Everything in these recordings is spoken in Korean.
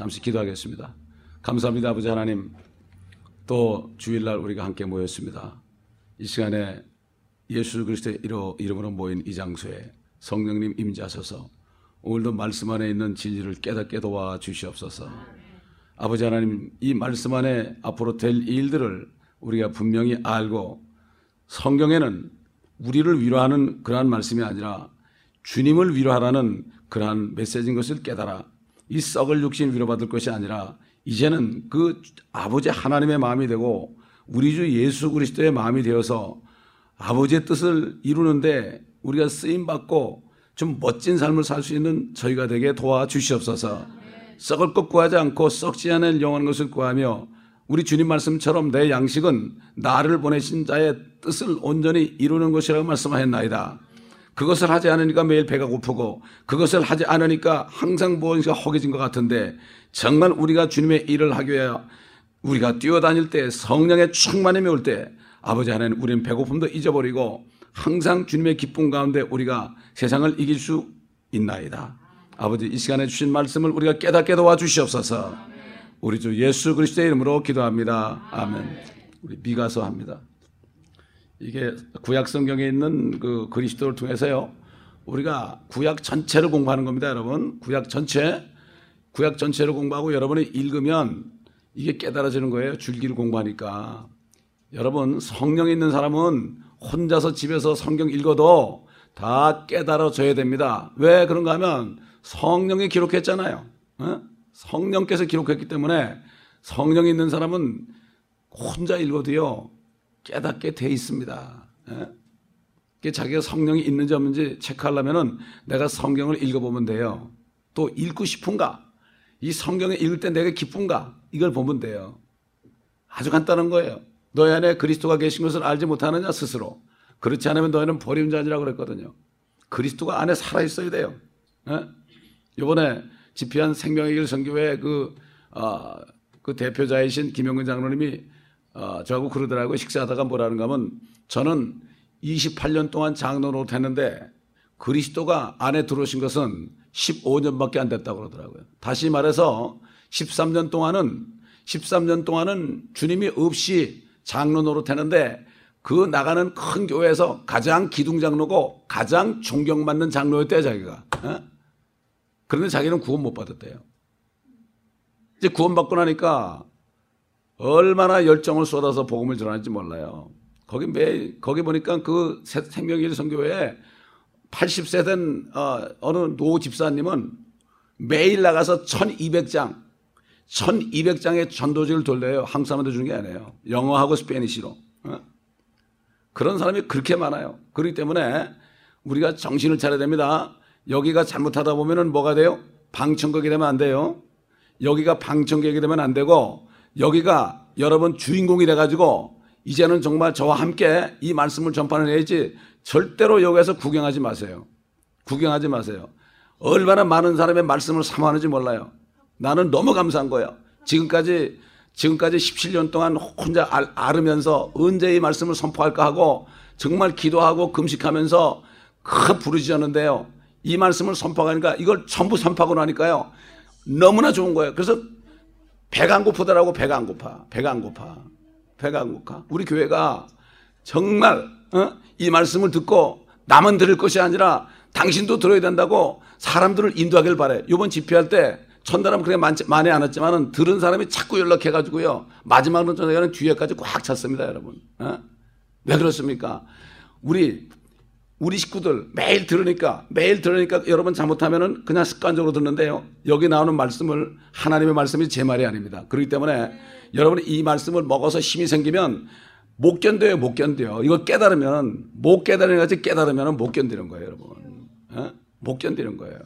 잠시 기도하겠습니다. 감사합니다, 아버지 하나님. 또 주일날 우리가 함께 모였습니다. 이 시간에 예수 그리스도의 이름으로 모인 이 장소에 성령님 임재하셔서 오늘도 말씀 안에 있는 진리를 깨닫게 도와 주시옵소서. 아버지 하나님, 이 말씀 안에 앞으로 될 일들을 우리가 분명히 알고 성경에는 우리를 위로하는 그러한 말씀이 아니라 주님을 위로하라는 그러한 메시지인 것을 깨달아 이 썩을 육신 위로받을 것이 아니라 이제는 그 아버지 하나님의 마음이 되고 우리 주 예수 그리스도의 마음이 되어서 아버지의 뜻을 이루는데 우리가 쓰임 받고 좀 멋진 삶을 살 수 있는 저희가 되게 도와주시옵소서. 썩을 것 구하지 않고 썩지 않은 영원한 것을 구하며 우리 주님 말씀처럼 내 양식은 나를 보내신 자의 뜻을 온전히 이루는 것이라고 말씀하였나이다. 그것을 하지 않으니까 매일 배가 고프고 그것을 하지 않으니까 항상 무엇인가 허기진 것 같은데 정말 우리가 주님의 일을 하기 위해 우리가 뛰어다닐 때 성령의 충만함이 올 때 아버지 하나님 우리는 배고픔도 잊어버리고 항상 주님의 기쁨 가운데 우리가 세상을 이길 수 있나이다. 아버지 이 시간에 주신 말씀을 우리가 깨닫게 도와주시옵소서. 우리 주 예수 그리스도의 이름으로 기도합니다. 아멘. 우리 미가서 합니다. 이게 구약 성경에 있는 그 그리스도를 통해서요. 우리가 구약 전체를 공부하는 겁니다, 여러분. 구약 전체, 구약 전체를 공부하고 여러분이 읽으면 이게 깨달아지는 거예요. 줄기를 공부하니까. 여러분, 성령 있는 사람은 혼자서 집에서 성경 읽어도 다 깨달아져야 됩니다. 왜 그런가 하면 성령이 기록했잖아요. 어? 성령께서 기록했기 때문에 성령 있는 사람은 혼자 읽어도요 깨닫게 돼 있습니다. 예? 자기가 성령이 있는지 없는지 체크하려면은 내가 성경을 읽어보면 돼요. 또 읽고 싶은가? 이 성경을 읽을 때 내가 기쁜가? 이걸 보면 돼요. 아주 간단한 거예요. 너희 안에 그리스도가 계신 것을 알지 못하느냐 스스로. 그렇지 않으면 너희는 버림자니라고 그랬거든요. 그리스도가 안에 살아 있어야 돼요. 예? 이번에 집회한 생명의 길 선교회 그, 어, 그 대표자이신 김영근 장로님이 어, 저하고 그러더라고요. 식사하다가 뭐라는가 하면 저는 28년 동안 장로로 됐는데 그리스도가 안에 들어오신 것은 15년밖에 안 됐다고 그러더라고요. 다시 말해서 13년 동안은 13년 동안은 주님이 없이 장로 노릇했는데 그 나가는 큰 교회에서 가장 기둥 장로고 가장 존경받는 장로였대요 자기가. 어? 그런데 자기는 구원 못 받았대요. 이제 구원 받고 나니까 얼마나 열정을 쏟아서 복음을 전하는지 몰라요. 거기 매 거기 보니까 그 생명일 선교회에 80세 된 어, 느노 집사님은 매일 나가서 1200장 1200장의 전도지를 돌려요. 한국 사람한테 주는 게 아니에요. 영어하고 스페니시로. 어? 그런 사람이 그렇게 많아요. 그렇기 때문에 우리가 정신을 차려야 됩니다. 여기가 잘못하다 보면은 뭐가 돼요? 방청객이 되면 안 돼요. 여기가 방청객이 되면 안 되고 여기가 여러분 주인공이 돼가지고 이제는 정말 저와 함께 이 말씀을 전파를 해야지 절대로 여기에서 구경하지 마세요. 구경하지 마세요. 얼마나 많은 사람의 말씀을 사모하는지 몰라요. 나는 너무 감사한 거예요. 지금까지 지금까지 17년 동안 혼자 앓으면서 언제 이 말씀을 선포할까 하고 정말 기도하고 금식하면서 큰 부르짖었는데요. 이 말씀을 선포하니까 이걸 전부 선포하고 나니까요. 너무나 좋은 거예요. 그래서 배가 안 고프더라고 배가 안 고파. 배가 안 고파. 배가 안 고파. 우리 교회가 정말 어? 이 말씀을 듣고 남은 들을 것이 아니라 당신도 들어야 된다고 사람들을 인도하길 바래. 이번 집회할 때 천사람 그렇게 많지, 많이 안 왔지만은 들은 사람이 자꾸 연락해가지고요. 마지막으로 저녁에는 뒤에까지 꽉 찼습니다, 여러분. 어? 왜 그렇습니까? 우리 우리 식구들 매일 들으니까 매일 들으니까 여러분 잘못하면은 그냥 습관적으로 듣는데요. 여기 나오는 말씀을 하나님의 말씀이 제 말이 아닙니다. 그렇기 때문에 여러분이 이 말씀을 먹어서 힘이 생기면 못 견뎌요, 못 견뎌요. 이거 깨달으면 못 깨달은 거지 깨달으면 못 견디는 거예요, 여러분. 어? 못 견디는 거예요.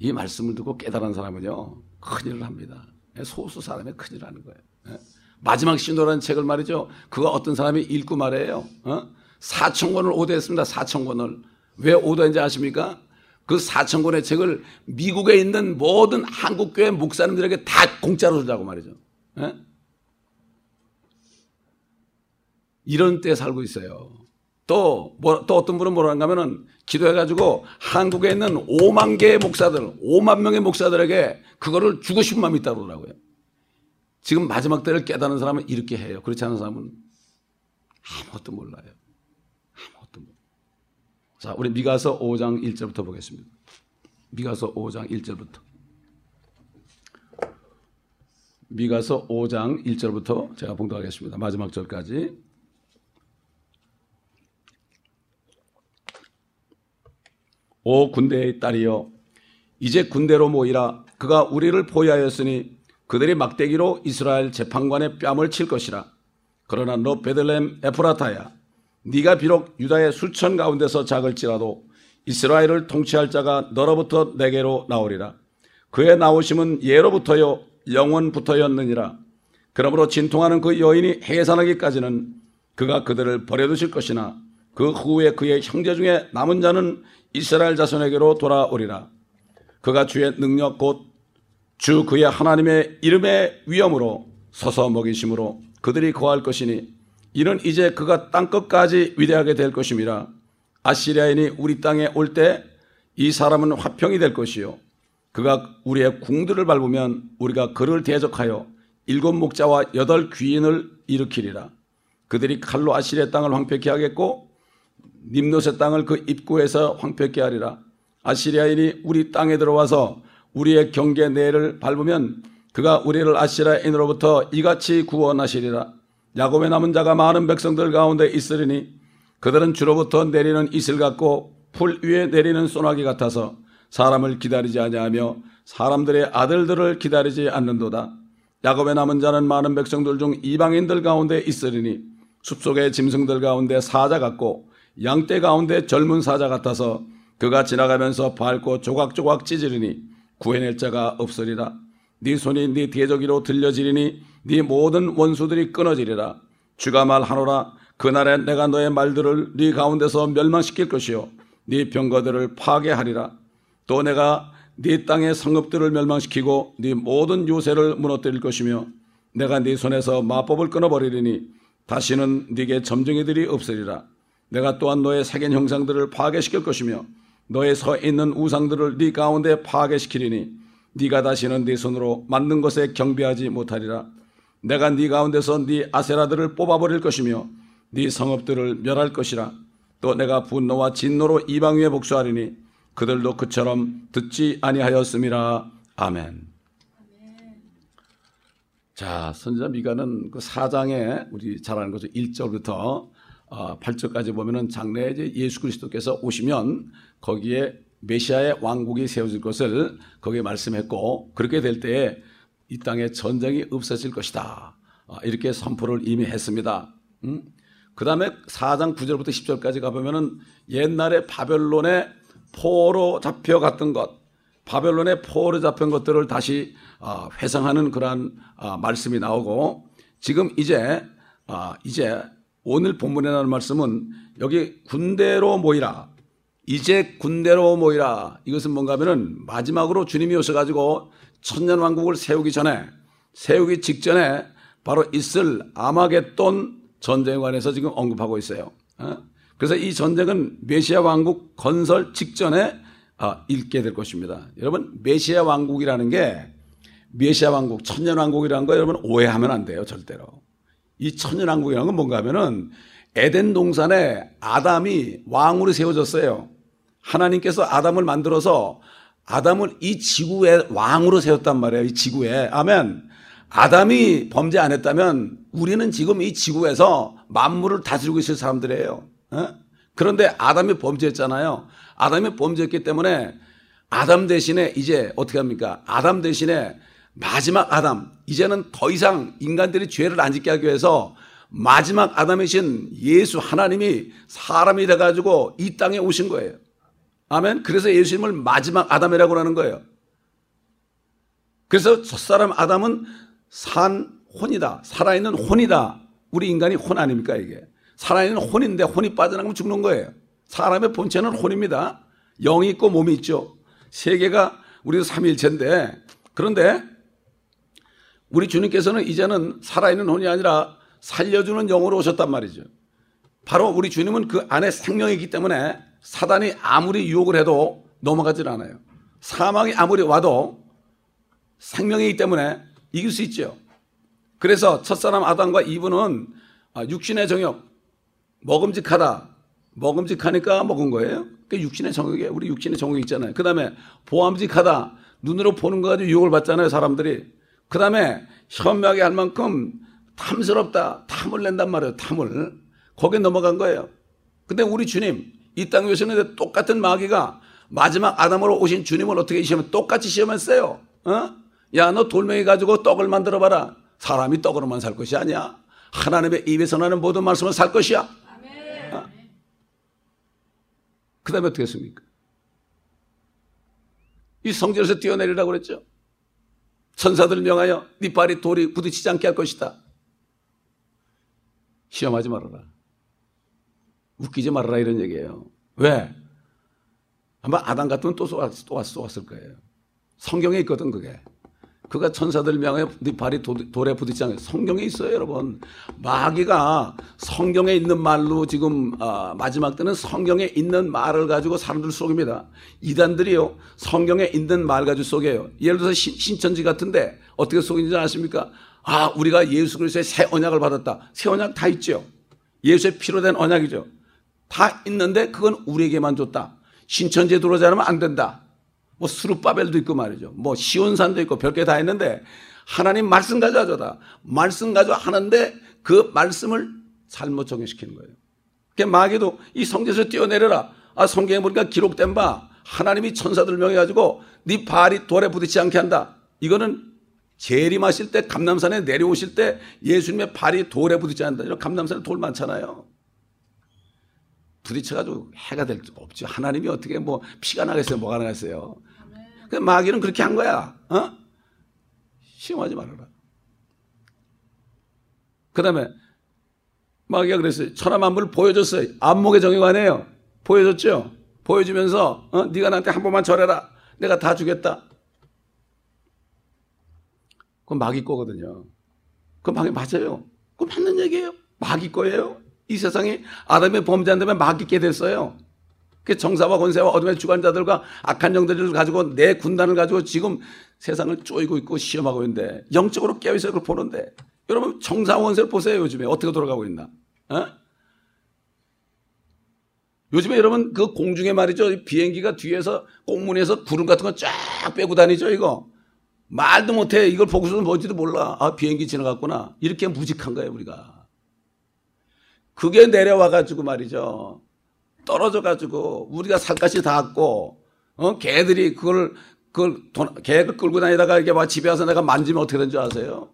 이 말씀을 듣고 깨달은 사람은요 큰일을 합니다. 소수 사람의 큰일 하는 거예요. 어? 마지막 신도라는 책을 말이죠. 그거 어떤 사람이 읽고 말해요. 어? 4천 권을 오더했습니다. 4천 권을. 왜 오더했는지 아십니까? 그 4천 권의 책을 미국에 있는 모든 한국 교회 목사님들에게 다 공짜로 주자고 말이죠. 에? 예? 이런 때 살고 있어요. 또, 뭐, 또 어떤 분은 뭐라 하냐면은 기도해가지고 한국에 있는 5만 개의 목사들, 5만 명의 목사들에게 그거를 주고 싶은 마음이 있다고 그러더라고요. 지금 마지막 때를 깨닫는 사람은 이렇게 해요. 그렇지 않은 사람은 아무것도 몰라요. 자, 우리 미가서 5장 1절부터 보겠습니다. 미가서 5장 1절부터. 미가서 5장 1절부터 제가 봉독하겠습니다. 마지막 절까지. 오 군대의 딸이여 이제 군대로 모이라 그가 우리를 포위하였으니 그들이 막대기로 이스라엘 재판관의 뺨을 칠 것이라 그러나 너 베들렘 에프라타야 네가 비록 유다의 수천 가운데서 작을지라도 이스라엘을 통치할 자가 너로부터 내게로 나오리라 그의 나오심은 예로부터요 영원부터였느니라 그러므로 진통하는 그 여인이 해산하기까지는 그가 그들을 버려두실 것이나 그 후에 그의 형제 중에 남은 자는 이스라엘 자손에게로 돌아오리라. 그가 주의 능력 곧 주 그의 하나님의 이름의 위엄으로 서서 먹이심으로 그들이 거할 것이니 이는 이제 그가 땅 끝까지 위대하게 될 것임이라. 아시리아인이 우리 땅에 올 때 이 사람은 화평이 될 것이요. 그가 우리의 궁들을 밟으면 우리가 그를 대적하여 일곱 목자와 여덟 귀인을 일으키리라. 그들이 칼로 아시리아 땅을 황폐케 하겠고 님노의 땅을 그 입구에서 황폐케 하리라. 아시리아인이 우리 땅에 들어와서 우리의 경계 내를 밟으면 그가 우리를 아시라인으로부터 이같이 구원하시리라. 야곱의 남은 자가 많은 백성들 가운데 있으리니 그들은 주로부터 내리는 이슬 같고 풀 위에 내리는 소나기 같아서 사람을 기다리지 아니하며 사람들의 아들들을 기다리지 않는도다. 야곱의 남은 자는 많은 백성들 중 이방인들 가운데 있으리니 숲속의 짐승들 가운데 사자 같고 양떼 가운데 젊은 사자 같아서 그가 지나가면서 밟고 조각조각 찢으리니 구해낼 자가 없으리라. 네 손이 네 대저기로 들려지리니 네 모든 원수들이 끊어지리라. 주가 말하노라. 그날에 내가 너의 말들을 네 가운데서 멸망시킬 것이요. 네 병거들을 파괴하리라. 또 내가 네 땅의 성읍들을 멸망시키고 네 모든 요새를 무너뜨릴 것이며 내가 네 손에서 마법을 끊어버리리니 다시는 네게 점쟁이들이 없으리라. 내가 또한 너의 색인 형상들을 파괴시킬 것이며 너의 서 있는 우상들을 네 가운데 파괴시키리니 네가 다시는 네 손으로 만든 것에 경배하지 못하리라. 내가 네 가운데서 네 아세라들을 뽑아버릴 것이며 네 성읍들을 멸할 것이라. 또 내가 분노와 진노로 이방 위에 복수하리니 그들도 그처럼 듣지 아니하였음이라. 아멘. 자, 선지자 미가는 그 4장에 우리 잘 아는 거죠. 1절부터 8절까지 어, 보면은 장래에 이제 예수 그리스도께서 오시면 거기에 메시아의 왕국이 세워질 것을 거기에 말씀했고 그렇게 될 때에 이 땅에 전쟁이 없어질 것이다. 어, 이렇게 선포를 이미 했습니다. 음? 그 다음에 4장 9절부터 10절까지 가보면은 옛날에 바벨론의 포로 잡혀갔던 것, 바벨론의 포로 잡힌 것들을 다시 어, 회상하는 그러한 말씀이 나오고 지금 이제 이제 오늘 본문에 나오는 말씀은 여기 군대로 모이라. 이제 군대로 모이라. 이것은 뭔가 하면은 마지막으로 주님이 오셔가지고 천년왕국을 세우기 전에, 세우기 직전에 바로 있을 아마겟돈 전쟁에 관해서 지금 언급하고 있어요. 어? 그래서 이 전쟁은 메시아 왕국 건설 직전에 아, 읽게 될 것입니다. 여러분, 메시아 왕국이라는 게 메시아 왕국, 천년 왕국이라는 거 여러분 오해하면 안 돼요, 절대로. 이 천연왕국이라는 건 뭔가 하면은 에덴 동산에 아담이 왕으로 세워졌어요. 하나님께서 아담을 만들어서 아담을 이 지구의 왕으로 세웠단 말이에요. 이 지구에. 아멘. 아담이 범죄 안 했다면 우리는 지금 이 지구에서 만물을 다스리고 있을 사람들이에요. 어? 그런데 아담이 범죄했잖아요. 아담이 범죄했기 때문에 아담 대신에 이제 어떻게 합니까? 아담 대신에 마지막 아담, 이제는 더 이상 인간들이 죄를 안 짓게 하기 위해서 마지막 아담이신 예수 하나님이 사람이 돼가지고 이 땅에 오신 거예요. 아멘. 그래서 예수님을 마지막 아담이라고 하는 거예요. 그래서 첫사람 아담은 산 혼이다. 살아있는 혼이다. 우리 인간이 혼 아닙니까, 이게? 살아있는 혼인데 혼이 빠져나가면 죽는 거예요. 사람의 본체는 혼입니다. 영이 있고 몸이 있죠. 세계가 우리도 삼일체인데 그런데 우리 주님께서는 이제는 살아있는 혼이 아니라 살려주는 영으로 오셨단 말이죠. 바로 우리 주님은 그 안에 생명이기 때문에 사단이 아무리 유혹을 해도 넘어가질 않아요. 사망이 아무리 와도 생명이기 때문에 이길 수 있죠. 그래서 첫사람 아담과 이브는 아, 육신의 정욕, 먹음직하다. 먹음직하니까 먹은 거예요. 그 육신의 정욕이에요. 우리 육신의 정욕이 있잖아요. 그 다음에 보암직하다. 눈으로 보는 거 가지고 유혹을 받잖아요, 사람들이. 그 다음에 현명하게 할 만큼 탐스럽다. 탐을 낸단 말이에요, 탐을. 거기에 넘어간 거예요. 근데 우리 주님, 이 땅에 오셨는데 똑같은 마귀가 마지막 아담으로 오신 주님을 어떻게 시험해? 똑같이 시험했어요. 어? 야, 너 돌멩이 가지고 떡을 만들어 봐라. 사람이 떡으로만 살 것이 아니야. 하나님의 입에서 나는 모든 말씀을 살 것이야. 어? 그 다음에 어떻게 했습니까? 이 성전에서 뛰어내리라고 그랬죠. 천사들 명하여 네 발이 돌이 부딪히지 않게 할 것이다. 시험하지 말아라. 웃기지 말아라 이런 얘기예요. 왜? 아마 아담 같으면 또, 쏘았, 또 왔을 거예요. 성경에 있거든 그게. 그가 천사들 명하여 네 발이 도, 돌에 부딪지 않게 성경에 있어요 여러분. 마귀가 성경에 있는 말로 지금 어, 마지막 때는 성경에 있는 말을 가지고 사람들 속입니다. 이단들이요 성경에 있는 말 가지고 속여요. 예를 들어서 신, 신천지 같은데 어떻게 속이는지 아십니까? 아 우리가 예수 그리스도의 새 언약을 받았다. 새 언약 다 있죠. 예수의 피로 된 언약이죠. 다 있는데 그건 우리에게만 줬다. 신천지에 들어오지 않으면 안 된다. 뭐 수르바벨도 있고 말이죠. 뭐 시온산도 있고 별게 다 있는데 하나님 말씀 가지고 하다. 말씀 가지고 하는데 그 말씀을 잘못 적용시키는 거예요. 그 마귀도 이 성경에서 뛰어내려라. 아 성경에 보니까 기록된 바 하나님이 천사들 명해 가지고 네 발이 돌에 부딪지 않게 한다. 이거는 재림하실 때 감남산에 내려오실 때 예수님의 발이 돌에 부딪지 않는다. 감남산에 돌 많잖아요. 부딪혀가지고 해가 될 수 없죠. 하나님이 어떻게 뭐 피가 나겠어요? 뭐가 나겠어요? 그 마귀는 그렇게 한 거야. 어? 시험하지 말아라. 그 다음에 마귀가 그랬어요. 천하만물을 보여줬어요. 안목의 정의관이에요. 보여줬죠. 보여주면서 어? 네가 나한테 한 번만 절해라. 내가 다 주겠다. 그건 마귀 거거든요. 그건 마귀 맞아요. 그건 맞는 얘기예요. 마귀 거예요. 이 세상에 아담의 범죄한다면 마귀게 됐어요. 그 정사와 권세와 어둠의 주관자들과 악한 영들을 가지고 내 군단을 가지고 지금 세상을 쪼이고 있고 시험하고 있는데 영적으로 깨어있어 그걸 보는데. 여러분 정사와 권세를 보세요 요즘에. 어떻게 돌아가고 있나. 어? 요즘에 여러분 그 공중에 말이죠. 비행기가 뒤에서 공문에서 구름 같은 거 쫙 빼고 다니죠 이거. 말도 못해. 이걸 보고서는 뭔지도 몰라. 아 비행기 지나갔구나. 이렇게 무직한 거예요 우리가 그게 내려와 가지고 말이죠. 떨어져 가지고 우리가 살갗이 닿았고 어 개들이 그걸 그걸 돈, 개를 끌고 다니다가 이게 막 집에 와서 내가 만지면 어떻게 되는 줄 아세요?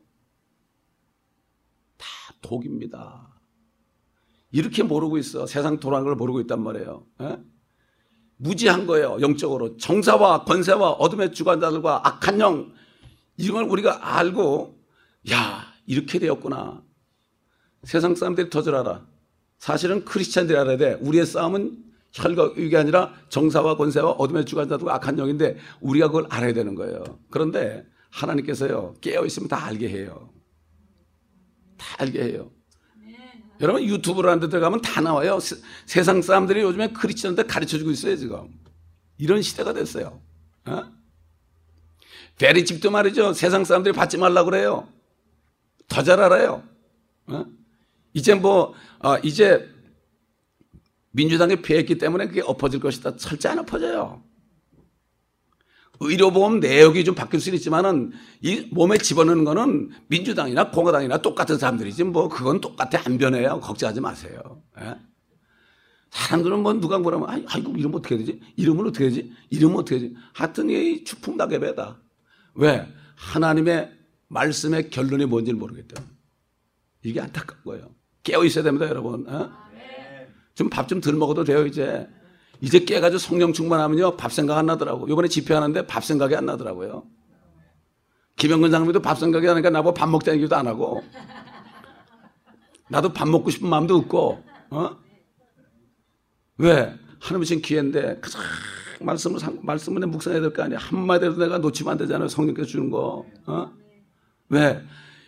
다 독입니다. 이렇게 모르고 있어. 세상 돌아가는 걸 모르고 있단 말이에요. 에? 예? 무지한 거예요. 영적으로. 정사와 권세와 어둠의 주관자들과 악한 영 이걸 우리가 알고 야 이렇게 되었구나. 세상 사람들이 알아. 사실은 크리스찬들이 알아야 돼. 우리의 싸움은 혈과 육이 아니라 정사와 권세와 어둠의 주관자들과 악한 영인데 우리가 그걸 알아야 되는 거예요. 그런데 하나님께서요 깨어 있으면 다 알게 해요. 다 알게 해요. 여러분 유튜브라는 데 들어가면 다 나와요. 세, 상 사람들이 요즘에 크리스천한테 가르쳐주고 있어요 지금. 이런 시대가 됐어요. 어? 베리집도 말이죠. 세상 사람들이 받지 말라 그래요. 더 잘 알아요. 어? 이제 뭐, 어, 이제 민주당이 피했기 때문에 그게 엎어질 것이다. 절대 안 엎어져요. 의료보험 내역이 좀 바뀔 수는 있지만은 이 몸에 집어넣는 거는 민주당이나 공화당이나 똑같은 사람들이지 뭐 그건 똑같아 안 변해요. 걱정하지 마세요. 예? 사람들은 뭐 누가 뭐라면 아이고 이름 어떻게 되지? 이름은 어떻게 되지? 이름은 어떻게 되지? 하여튼 이 추풍낙엽에다. 왜? 하나님의 말씀의 결론이 뭔지를 모르겠다. 이게 안타까운 거예요. 깨어 있어야 됩니다, 여러분. 어? 좀 밥 좀 덜 먹어도 돼요, 이제. 이제 깨가지고 성령 충만하면요, 밥 생각 안 나더라고. 요번에 집회하는데 밥 생각이 안 나더라고요. 김영근 장로도 밥 생각이 나니까 나보고 밥 먹자는 얘기도 안 하고. 나도 밥 먹고 싶은 마음도 없고, 어? 왜? 하나님 신 기회인데, 가장 말씀을, 말씀을 묵상해야 될 거 아니야. 한마디라도 내가 놓치면 안 되잖아요. 성령께서 주는 거. 어? 왜?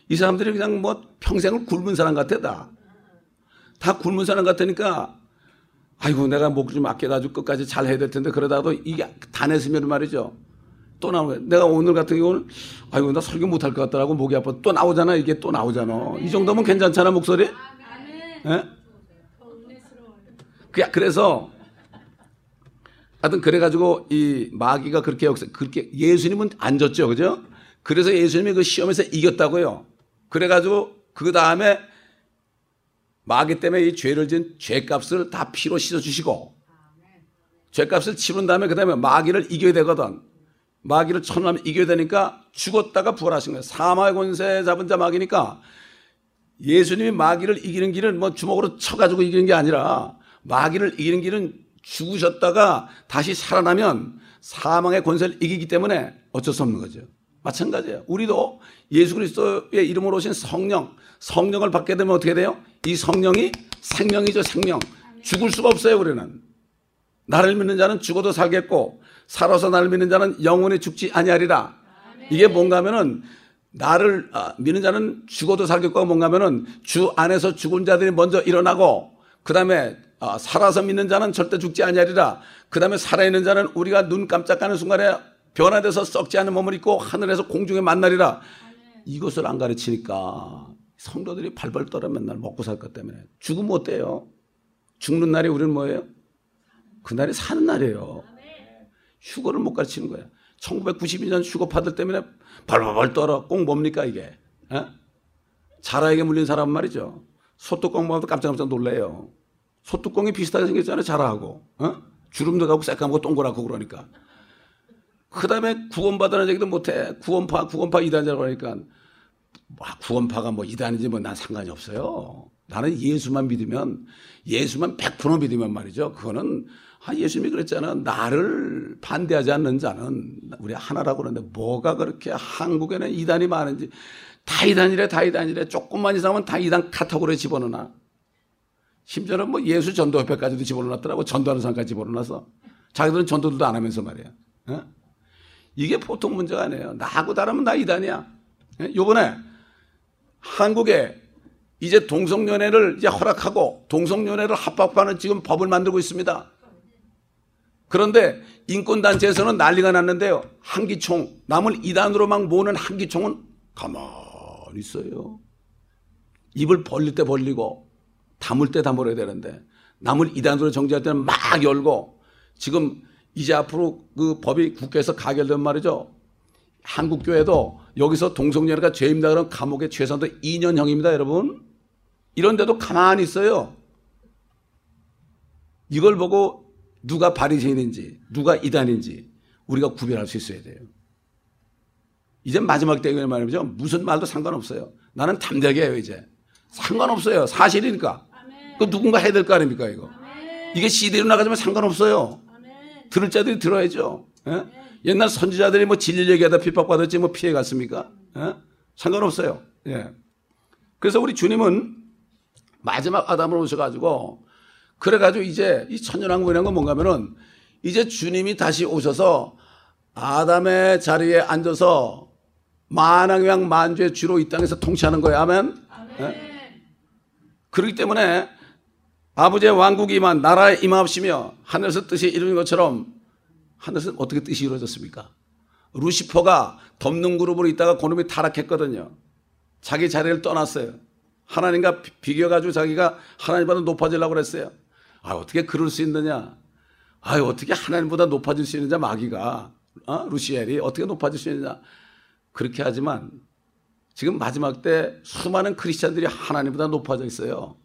이 사람들이 그냥 뭐 평생을 굶은 사람 같아, 다. 다 굶은 사람 같으니까 아이고 내가 목 좀 아껴가지고 끝까지 잘 해야 될 텐데 그러다가도 이게 다 냈으면 말이죠. 또 나오고 내가 오늘 같은 경우는 아이고 나 설교 못할 것 같더라고. 목이 아파. 또 나오잖아. 이게 또 나오잖아. 이 정도면 괜찮잖아 목소리? 예? 그- 그래서 하여튼 그래가지고 이 마귀가 그렇게 역사 그렇게 예수님은 안 졌죠. 그죠? 그래서 예수님이 그 시험에서 이겼다고요. 그래가지고 그 다음에 마귀 때문에 이 죄를 지은 죄값을 다 피로 씻어주시고 죄값을 치른 다음에 그 다음에 마귀를 이겨야 되거든 마귀를 천하면 이겨야 되니까 죽었다가 부활하신 거예요. 사마의 권세 잡은 자 마귀니까 예수님이 마귀를 이기는 길은 뭐 주먹으로 쳐가지고 이기는 게 아니라 마귀를 이기는 길은 죽으셨다가 다시 살아나면 사망의 권세를 이기기 때문에 어쩔 수 없는 거죠. 마찬가지예요. 우리도 예수 그리스도의 이름으로 오신 성령, 성령을 받게 되면 어떻게 돼요? 이 성령이 생명이죠, 생명. 죽을 수가 없어요, 우리는. 나를 믿는 자는 죽어도 살겠고 살아서 나를 믿는 자는 영원히 죽지 아니하리라. 이게 뭔가 하면은 나를 아, 믿는 자는 죽어도 살겠고 뭔가 하면은 주 안에서 죽은 자들이 먼저 일어나고 그다음에 아, 살아서 믿는 자는 절대 죽지 아니하리라. 그다음에 살아있는 자는 우리가 눈 깜짝하는 순간에 변화돼서 썩지 않은 몸을 입고 하늘에서 공중에 만나리라. 이것을 안 가르치니까 성도들이 발발 떨어 맨날 먹고 살 것 때문에 죽으면 어때요? 죽는 날이 우리는 뭐예요? 그날이 사는 날이에요. 휴거를 못 가르치는 거야. 1992년 휴거 파들 때문에 발발발 떨어. 꼭 뭡니까 이게? 에? 자라에게 물린 사람 말이죠. 소뚜껑 보면 깜짝깜짝 놀래요. 소뚜껑이 비슷하게 생겼잖아요. 자라하고. 어? 주름도 가고 새까맣고 동그랗고 그러니까. 그 다음에 구원받으라는 얘기도 못해. 구원파, 구원파 이단이라고 하니까. 아, 구원파가 뭐 이단인지 뭐 난 상관이 없어요. 나는 예수만 믿으면, 예수만 100% 믿으면 말이죠. 그거는, 아, 예수님이 그랬잖아. 나를 반대하지 않는 자는 우리 하나라고 그러는데 뭐가 그렇게 한국에는 이단이 많은지 다 이단이래, 다 이단이래. 조금만 이상하면 다 이단 카테고리에 집어넣나. 심지어는 뭐 예수 전도협회까지도 집어넣었더라고. 전도하는 사람까지 집어넣어서. 자기들은 전도도 안 하면서 말이야. 어? 이게 보통 문제가 아니에요. 나하고 다르면 나 이단이야. 예? 요번에 한국에 이제 동성연애를 이제 허락하고 동성연애를 합법화하는 지금 법을 만들고 있습니다. 그런데 인권단체에서는 난리가 났는데요. 한기총, 남을 이단으로 막 모으는 한기총은 가만히 있어요. 입을 벌릴 때 벌리고 다물 때 다물어야 되는데 남을 이단으로 정지할 때는 막 열고 지금 이제 앞으로 그 법이 국회에서 가결된 말이죠. 한국교회도 여기서 동성연애가 죄입니다. 그러면 감옥에 최소한도 2년형입니다, 여러분. 이런데도 가만히 있어요. 이걸 보고 누가 바리새인인지 누가 이단인지 우리가 구별할 수 있어야 돼요. 이제 마지막 때에 말이죠. 무슨 말도 상관없어요. 나는 담대하게 해요, 이제. 상관없어요. 사실이니까. 그 누군가 해야 될 거 아닙니까, 이거. 이게 CD로 나가지면 상관없어요. 들을 자들이 들어야죠. 예? 옛날 선지자들이 뭐 진리 얘기하다 핍박받았지 뭐 피해 갔습니까? 예? 상관없어요. 예. 그래서 우리 주님은 마지막 아담을 오셔가지고 그래가지고 이제 이 천년왕국이라는 건 뭔가 하면은 이제 주님이 다시 오셔서 아담의 자리에 앉아서 만왕왕 만주의 주로 이 땅에서 통치하는 거예요. 아멘. 예? 그렇기 때문에 아버지의 왕국이 만 나라에 임하시며 하늘에서 뜻이 이루는 것처럼 하늘에서 어떻게 뜻이 이루어졌습니까? 루시퍼가 덮는 그룹으로 있다가 그놈이 타락했거든요. 자기 자리를 떠났어요. 하나님과 비교가지고 자기가 하나님보다 높아지려고 그랬어요. 아, 어떻게 그럴 수 있느냐? 아, 어떻게 하나님보다 높아질 수 있느냐, 마귀가. 어? 루시엘이 어떻게 높아질 수 있느냐. 그렇게 하지만 지금 마지막 때 수많은 크리스찬들이 하나님보다 높아져 있어요.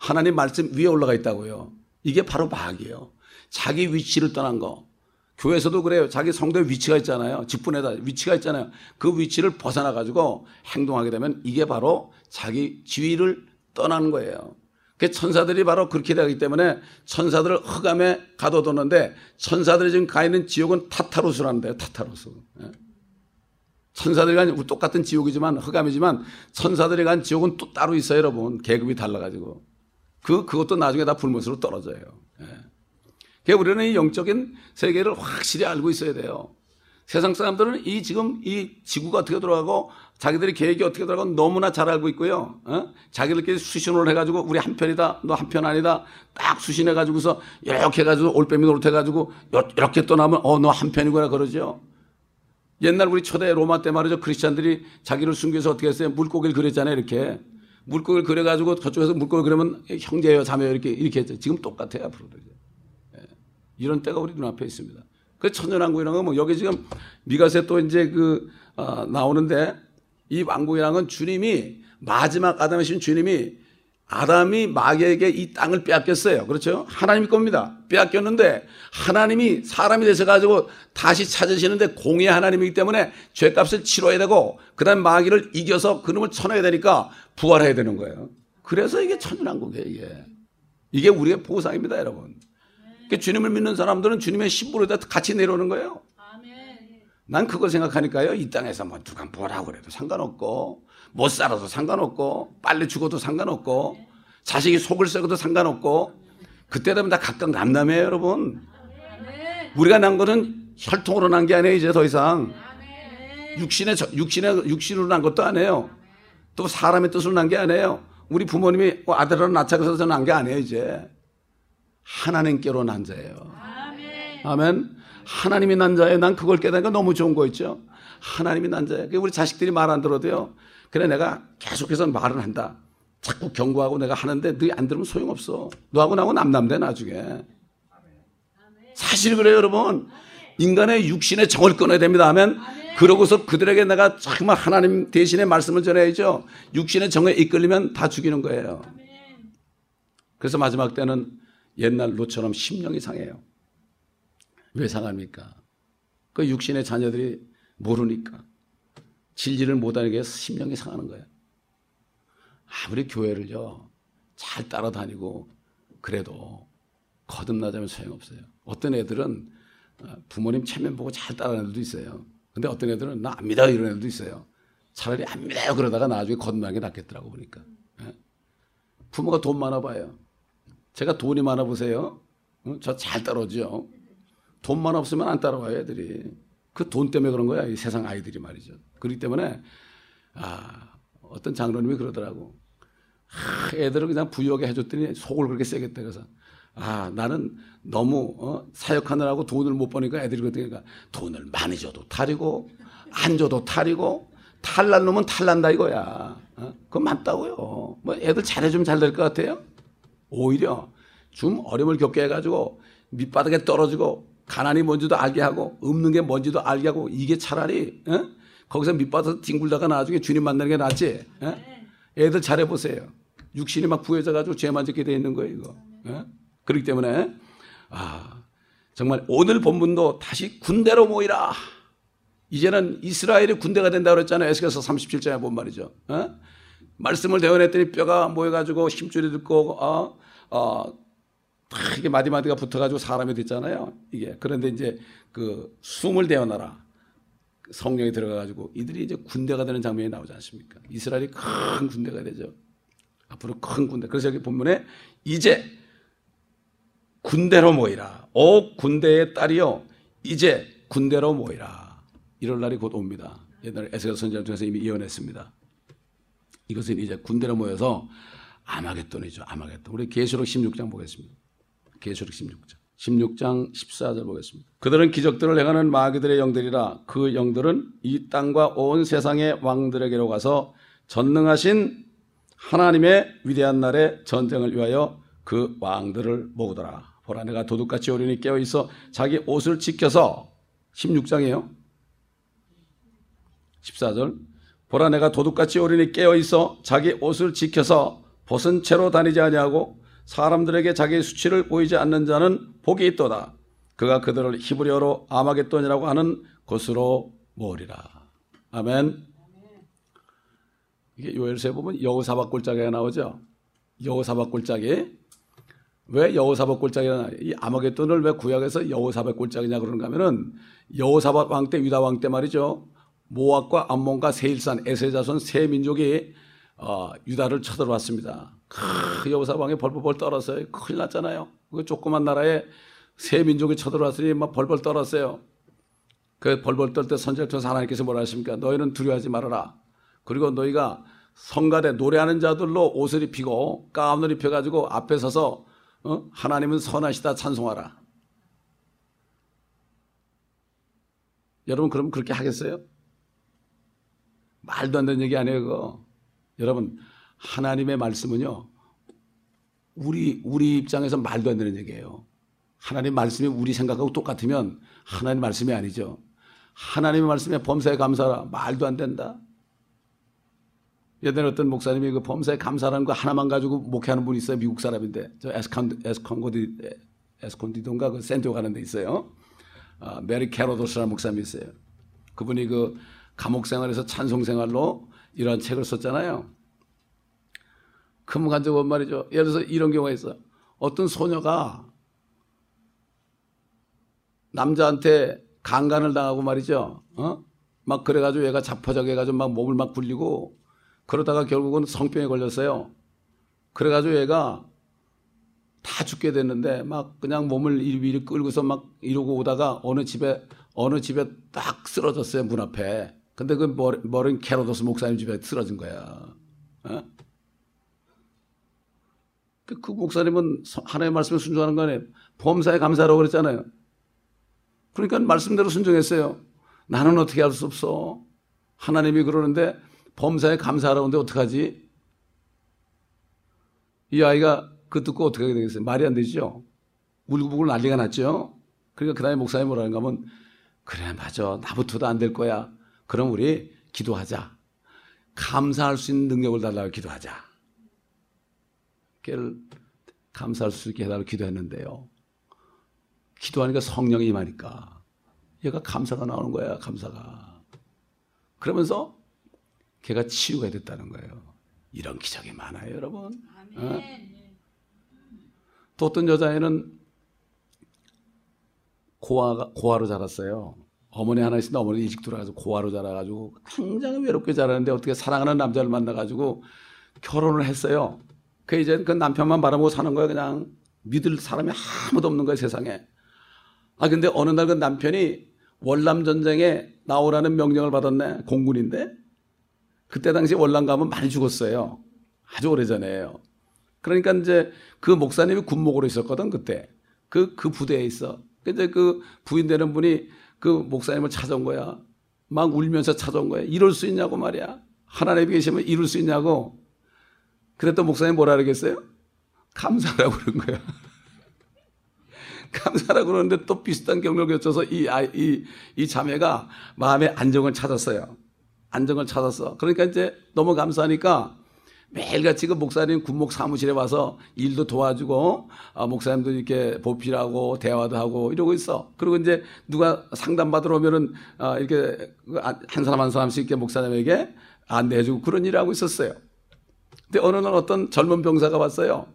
하나님 말씀 위에 올라가 있다고요. 이게 바로 마귀예요. 자기 위치를 떠난 거. 교회에서도 그래요. 자기 성도의 위치가 있잖아요. 직분에다 위치가 있잖아요. 그 위치를 벗어나 가지고 행동하게 되면 이게 바로 자기 지위를 떠나는 거예요. 그 천사들이 바로 그렇게 되기 때문에 천사들을 흑암에 가둬뒀는데 천사들이 지금 가 있는 지옥은 타타로스라는데요. 타타로스. 예. 천사들이 간 똑같은 지옥이지만 흑암이지만 천사들이 간 지옥은 또 따로 있어요, 여러분. 계급이 달라가지고 그 그것도 나중에 다 불못으로 떨어져요. 예. 우리는 이 영적인 세계를 확실히 알고 있어야 돼요. 세상 사람들은 이 지금 이 지구가 어떻게 돌아가고 자기들의 계획이 어떻게 돌아가고 너무나 잘 알고 있고요. 어? 자기들끼리 수신호를 해가지고 우리 한 편이다, 너 한 편 아니다. 딱 수신해가지고서 이렇게 해가지고 올빼미 노릇해가지고 이렇게 또 나면 어 너 한 편이구나 그러죠. 옛날 우리 초대 로마 때 말이죠. 크리스찬들이 자기를 숨겨서 어떻게 했어요? 물고기를 그렸잖아요. 이렇게. 물고기를 그려가지고 저쪽에서 물고기 그러면 형제예요, 자매요. 이렇게, 이렇게 했죠. 지금 똑같아요. 앞으로도. 예. 이런 때가 우리 눈앞에 있습니다. 그 천연왕국이라는 건 뭐 여기 지금 미가세 또 이제 그, 어, 나오는데 이 왕국이라는 건 주님이 마지막 아담이신 주님이 아담이 마귀에게 이 땅을 빼앗겼어요. 그렇죠? 하나님 겁니다. 빼앗겼는데 하나님이 사람이 되셔 가지고 다시 찾으시는데 공의 하나님이기 때문에 죄값을 치러야 되고 그 다음 마귀를 이겨서 그놈을 쳐내야 되니까 부활해야 되는 거예요. 그래서 이게 천연왕국이에요, 이게. 이게 우리의 보상입니다, 여러분. 그러니까 주님을 믿는 사람들은 주님의 신부로다 같이 내려오는 거예요. 난 그걸 생각하니까요. 이 땅에서 뭐 누가 뭐라고 그래도 상관없고 못 살아도 상관없고 빨리 죽어도 상관없고 자식이 속을 썩어도 상관없고 그때 되면 다 각각 남남이에요, 여러분. 우리가 난 거는 혈통으로 난 게 아니에요, 이제 더 이상. 육신의 육신의 육신으로 난 것도 아니에요. 또 사람의 뜻으로 난 게 아니에요. 우리 부모님이 뭐 아들을 낳자고서 난 게 아니에요, 이제. 하나님께로 난 자예요. 아멘. 하나님이 난 자예요. 난 그걸 깨닫니까 너무 좋은 거 있죠. 하나님이 난 자예요. 우리 자식들이 말 안 들어도요. 그래 내가 계속해서 말을 한다. 자꾸 경고하고 내가 하는데 너희 안 들으면 소용없어. 너하고 나하고 남남돼 나중에. 사실 그래요 여러분. 인간의 육신의 정을 끊어야 됩니다 하면 그러고서 그들에게 내가 정말 하나님 대신에 말씀을 전해야죠. 육신의 정에 이끌리면 다 죽이는 거예요. 그래서 마지막 때는 옛날 로처럼 심령이 상해요. 왜 상합니까? 그 육신의 자녀들이 모르니까. 진리를 못하게 해서 심령이 상하는 거예요. 아무리 교회를요, 잘 따라다니고, 그래도 거듭나자면 소용없어요. 어떤 애들은 어, 부모님 체면 보고 잘 따라가는 애들도 있어요. 근데 어떤 애들은 나안 믿어 이런 애들도 있어요. 차라리 안 믿어요 그러다가 나중에 거듭나는 게 낫겠더라고 보니까. 예? 부모가 돈 많아 봐요. 제가 돈이 많아 보세요. 어? 저잘 따라오죠. 돈만 없으면 안 따라와요 애들이. 그 돈 때문에 그런 거야 이 세상 아이들이 말이죠. 그렇기 때문에 아 어떤 장로님이 그러더라고. 아, 애들을 그냥 부유하게 해줬더니 속을 그렇게 세겠다 그래서 아 나는 너무 어, 사역하느라고 돈을 못 버니까 애들이 그러니까 돈을 많이 줘도 탈이고 안 줘도 탈이고 탈난 놈은 탈난다 이거야. 어? 그건 맞다고요. 뭐 애들 잘해주면 잘 될 것 같아요. 오히려 좀 어려움을 겪게 해가지고 밑바닥에 떨어지고 가난이 뭔지도 알게 하고 없는 게 뭔지도 알게 하고 이게 차라리 어? 거기서 밑바닥 뒹굴다가 나중에 주님 만나는 게 낫지. 어? 애들 잘해 보세요. 육신이 막 부해져가지고 죄만 짓게 돼 있는 거예요 이거. 어? 그렇기 때문에 아 정말 오늘 본문도 다시 군대로 모이라. 이제는 이스라엘이 군대가 된다고 그랬잖아요. 에스겔서 37장에 본 말이죠. 어? 말씀을 대원했더니 뼈가 모여 가지고 힘줄이 듣고 어, 어, 이게 마디마디가 붙어가지고 사람이 됐잖아요. 이게 그런데 이제 그 숨을 대어놔라. 성령이 들어가가지고 이들이 이제 군대가 되는 장면이 나오지 않습니까? 이스라엘이 큰 군대가 되죠. 앞으로 큰 군대. 그래서 여기 본문에 이제 군대로 모이라. 오 군대의 딸이요. 이제 군대로 모이라. 이럴 날이 곧 옵니다. 옛날에 에스겔 선지자 중에서 이미 예언했습니다. 이것은 이제 군대로 모여서 아마겟돈이죠. 아마겟돈. 우리 계시록 16장 보겠습니다. 계시록 16장. 16장 14절 보겠습니다. 그들은 기적들을 행하는 마귀들의 영들이라 그 영들은 이 땅과 온 세상의 왕들에게로 가서 전능하신 하나님의 위대한 날에 전쟁을 위하여 그 왕들을 모으더라. 보라 내가 도둑같이 오리니 깨어 있어 자기 옷을 지켜서 16장이에요. 14절 보라 내가 도둑같이 오리니 깨어 있어 자기 옷을 지켜서 벗은 채로 다니지 아니하고 사람들에게 자기의 수치를 보이지 않는 자는 복이 있도다. 그가 그들을 히브리어로 아마겟돈이라고 하는 곳으로 모으리라. 아멘. 이게 요엘서에 보면 여호사박 골짜기가 나오죠. 여호사박 골짜기. 왜 여호사박 골짜기가 이 아마겟돈을 왜 구약에서 여호사박 골짜기냐 그러는가 하면은 여호사박 왕 때 유다 왕 때 말이죠. 모압과 암몬과 세일산 에세 자손 세 민족이 어, 유다를 쳐들어왔습니다. 크, 여호사방에 벌벌 떨었어요. 큰일 났잖아요. 그 조그만 나라에 세 민족이 쳐들어왔으니 막 벌벌 떨었어요. 그 벌벌 떨때 통해서 하나님께서 뭐라 하십니까? 너희는 두려워하지 말아라. 그리고 너희가 성가대 노래하는 자들로 옷을 입히고 가운을 입혀가지고 앞에 서서 어? 하나님은 선하시다 찬송하라. 여러분 그럼 그렇게 하겠어요? 말도 안 되는 얘기 아니에요, 그거. 여러분, 하나님의 말씀은요, 우리, 우리 입장에서 말도 안 되는 얘기예요. 하나님 말씀이 우리 생각하고 똑같으면 하나님 말씀이 아니죠. 하나님의 말씀에 범사에 감사라. 말도 안 된다. 예전에 어떤 목사님이 그 범사에 감사라는 거 하나만 가지고 목회하는 분이 있어요. 미국 사람인데. 저 에스컨고디, 에스콘디돈가 그 샌디에고 가는 데 있어요. 아, 멀린 캐로더스라는 목사님이 있어요. 그분이 그 감옥 생활에서 찬송 생활로 이런 책을 썼잖아요. 그분 간증은 말이죠. 예를 들어서 이런 경우가 있어. 어떤 소녀가 남자한테 강간을 당하고 말이죠. 어? 막 그래가지고 얘가 자포자기해가지고 막 몸을 막 굴리고 그러다가 결국은 성병에 걸렸어요. 그래가지고 얘가 다 죽게 됐는데 막 그냥 몸을 이리 끌고서 막 이러고 오다가 어느 집에 어느 집에 딱 쓰러졌어요 문 앞에. 근데 그 머린 캐로도스 목사님 집에 쓰러진 거야. 어? 그, 그 목사님은 하나님의 말씀에 순종하는 거 아니에요. 범사에 감사하라고 그랬잖아요. 그러니까 말씀대로 순종했어요. 나는 어떻게 할 수 없어. 하나님이 그러는데 범사에 감사하라고 하는데 어떡하지? 이 아이가 그 듣고 어떻게 하게 되겠어요? 말이 안 되죠? 울고불고 난리가 났죠? 그러니까 그 다음에 목사님 뭐라는가 하면 그래 맞아 나부터도 안 될 거야. 그럼 우리 기도하자. 감사할 수 있는 능력을 달라고 기도하자. 걔를 감사할 수 있게 해달라고 기도했는데요. 기도하니까 성령이 임하니까 얘가 감사가 나오는 거야, 감사가. 그러면서 걔가 치유가 됐다는 거예요. 이런 기적이 많아요, 여러분. 어? 또 어떤 여자애는 고아가, 고아로 자랐어요. 어머니 하나 있는데 어머니 일찍 돌아가서 고아로 자라가지고 굉장히 외롭게 자라는데 어떻게 사랑하는 남자를 만나가지고 결혼을 했어요. 그 이제 그 남편만 바라보고 사는 거예요. 그냥 믿을 사람이 아무도 없는 거예요, 세상에. 아, 근데 어느 날 그 남편이 월남 전쟁에 나오라는 명령을 받았네. 공군인데. 그때 당시 월남 가면 많이 죽었어요. 아주 오래 전에요. 그러니까 이제 그 목사님이 군목으로 있었거든, 그때. 그, 그 부대에 있어. 근데 그 부인 되는 분이 그 목사님을 찾아온 거야. 막 울면서 찾아온 거야. 이럴 수 있냐고 말이야. 하나님이 계시면 이룰 수 있냐고. 그랬더니 목사님 뭐라 그러겠어요? 감사라고 그런 거야. 감사라고 그러는데 또 비슷한 경력을 겪어서 이, 이, 이 자매가 마음의 안정을 찾았어요. 안정을 찾았어. 그러니까 이제 너무 감사하니까 매일같이 그 목사님 군목 사무실에 와서 일도 도와주고 아, 목사님도 이렇게 보필하고 대화도 하고 이러고 있어. 그리고 이제 누가 상담 받으러 오면은 아, 이렇게 한 사람 한 사람씩 이렇게 목사님에게 안내해주고 그런 일을 하고 있었어요. 근데 어느 날 어떤 젊은 병사가 왔어요.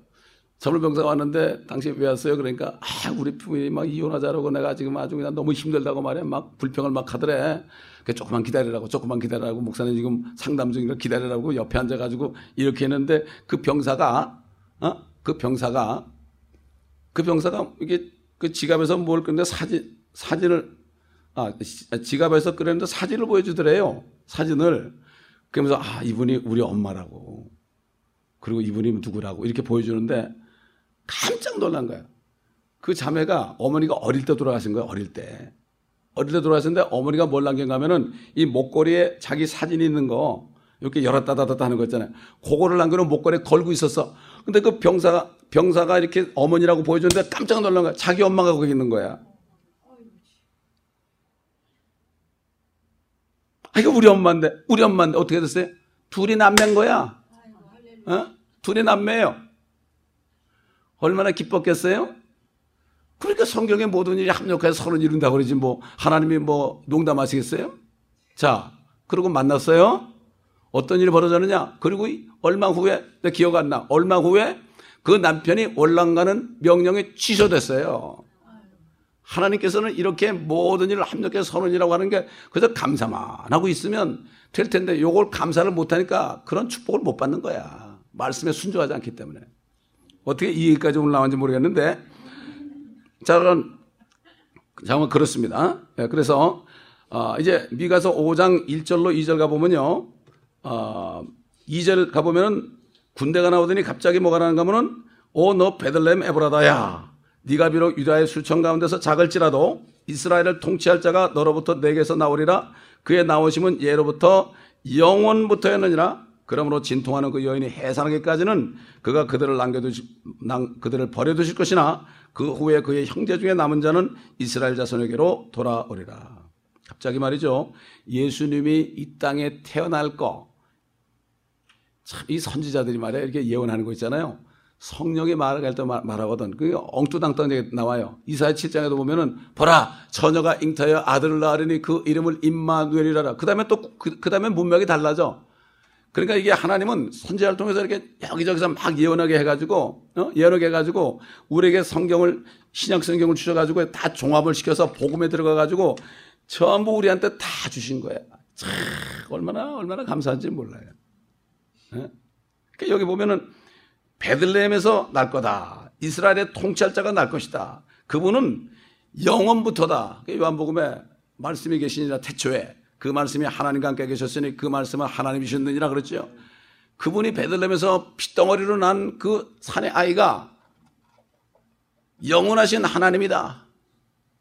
젊은 병사가 왔는데 당시 왜 왔어요? 그러니까 아 우리 부인이 막 이혼하자라고 내가 지금 아주 그냥 너무 힘들다고 말해 막 불평을 막 하더래. 그 조금만 기다리라고 조금만 기다리라고 목사님 지금 상담 중이니까 기다리라고 옆에 앉아가지고 이렇게 했는데 그 병사가 어? 그 병사가 그 병사가 이게 그 지갑에서 뭘 끄는데 사진 사진을 아 지갑에서 끄는데 사진을 보여주더래요. 사진을 그러면서 아 이분이 우리 엄마라고 그리고 이분이 누구라고 이렇게 보여주는데 깜짝 놀란 거야. 그 자매가 어머니가 어릴 때 돌아가신 거예요. 어릴 때. 어릴 때 돌아가셨는데 어머니가 뭘 남긴가 하면은 이 목걸이에 자기 사진이 있는 거 이렇게 열었다 닫았다 하는 거 있잖아요. 그거를 남겨놓은 목걸이에 걸고 있었어. 근데 그 병사가, 병사가 이렇게 어머니라고 보여줬는데 깜짝 놀란 거야. 자기 엄마가 거기 있는 거야. 아, 이거 우리 엄마인데, 우리 엄마인데 어떻게 됐어요? 둘이 남매인 거야. 어? 둘이 남매예요. 얼마나 기뻤겠어요? 그러니까 성경의 모든 일이 합력해서 선을 이룬다고 그러지 뭐 하나님이 뭐 농담하시겠어요? 자, 그리고 만났어요. 어떤 일이 벌어졌느냐? 그리고 얼마 후에 내 기억 안 나. 얼마 후에 그 남편이 올라가는 명령이 취소됐어요. 하나님께서는 이렇게 모든 일을 합력해서 선언이라고 하는 게 그저 감사만 하고 있으면 될 텐데 요걸 감사를 못 하니까 그런 축복을 못 받는 거야. 말씀에 순종하지 않기 때문에. 어떻게 이 얘기까지 올라왔는지 모르겠는데 자, 그럼, 잠깐 그렇습니다. 네, 그래서, 아, 이제 미가서 5장 1절로 2절 가보면요. 아, 2절 가보면은 군대가 나오더니 갑자기 뭐가 나는가 하면은 오너 베들레헴 에브라다야 네가 비록 유다의 수천 가운데서 작을지라도 이스라엘을 통치할 자가 너로부터 내게서 나오리라 그의 나오심은 예로부터 영원부터였느니라 그러므로 진통하는 그 여인이 해산하기까지는 그가 그들을 남겨두시 그들을 버려두실 것이나 그 후에 그의 형제 중에 남은 자는 이스라엘 자손에게로 돌아오리라. 갑자기 말이죠. 예수님이 이 땅에 태어날 거. 참, 이 선지자들이 말이야. 이렇게 예언하는 거 있잖아요. 성령이 말할 때 말하거든. 그게 엉뚱당땅 나와요. 이사야 7장에도 보면은, 보라, 처녀가 잉타여 아들을 낳으리니 그 이름을 임마누엘이라라. 그 다음에 또, 그, 그 다음에 문맥이 달라져. 그러니까 이게 하나님은 선지자를 통해서 이렇게 여기저기서 막 예언하게 해가지고, 어? 예언하게 해가지고, 우리에게 성경을, 신약 성경을 주셔가지고 다 종합을 시켜서 복음에 들어가가지고 전부 우리한테 다 주신 거예요. 참, 얼마나, 얼마나 감사한지 몰라요. 예? 그러니까 여기 보면은 베들레헴에서 날 거다. 이스라엘의 통치할 자가 날 것이다. 그분은 영원부터다. 요한복음에 말씀이 계시니라 태초에 그 말씀이 하나님과 함께 계셨으니 그 말씀은 하나님이셨느니라 그랬죠. 그분이 베들레헴에서 핏덩어리로 난 그 산의 아이가 영원하신 하나님이다.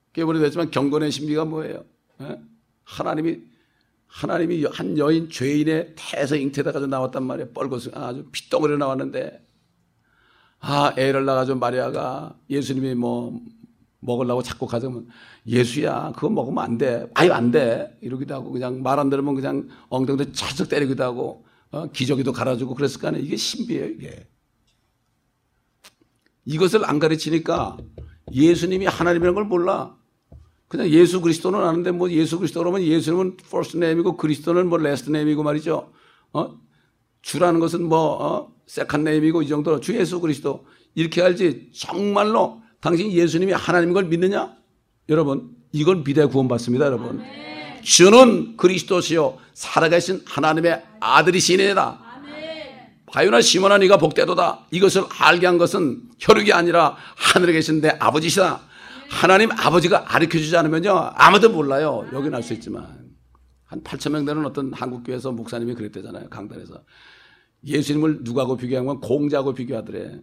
그게 우리 됐지만 경건의 신비가 뭐예요? 예? 하나님이 하나님이 한 여인 죄인의 태에서 잉태돼가지고 나왔단 말이에요. 뻘겋은 아주 핏덩어리로 나왔는데 아 애를 낳아가지고 마리아가 예수님이 뭐 먹으려고 자꾸 가져오면 예수야 그거 먹으면 안 돼. 아유 안 돼. 이러기도 하고 그냥 말 안 들으면 그냥 엉덩이도 차적 때리기도 하고 어? 기저귀도 갈아주고 그랬을 거 아니에요. 이게 신비예요 이게. 이것을 안 가르치니까 예수님이 하나님이라는 걸 몰라. 그냥 예수 그리스도는 아는데 뭐 예수 그리스도 그러면 예수님은 first name이고 그리스도는 뭐 last name이고 말이죠. 어? 주라는 것은 뭐 어? second name이고 이 정도로 주 예수 그리스도 이렇게 알지 정말로 당신 예수님이 하나님인 걸 믿느냐? 여러분 이건 믿어 구원받습니다 여러분. 주는 그리스도시요 살아계신 하나님의 아들이시니이다. 바요나 네가 복되도다. 이것을 알게 한 것은 혈육이 아니라 하늘에 계신 내 아버지시다. 하나님 아버지가 가르쳐 주지 않으면요. 아무도 몰라요. 여기는 알수 있지만. 한 8천 명 되는 어떤 한국 교회에서 목사님이 그랬대잖아요. 강단에서. 예수님을 누구하고 비교하면 공자하고 비교하더래.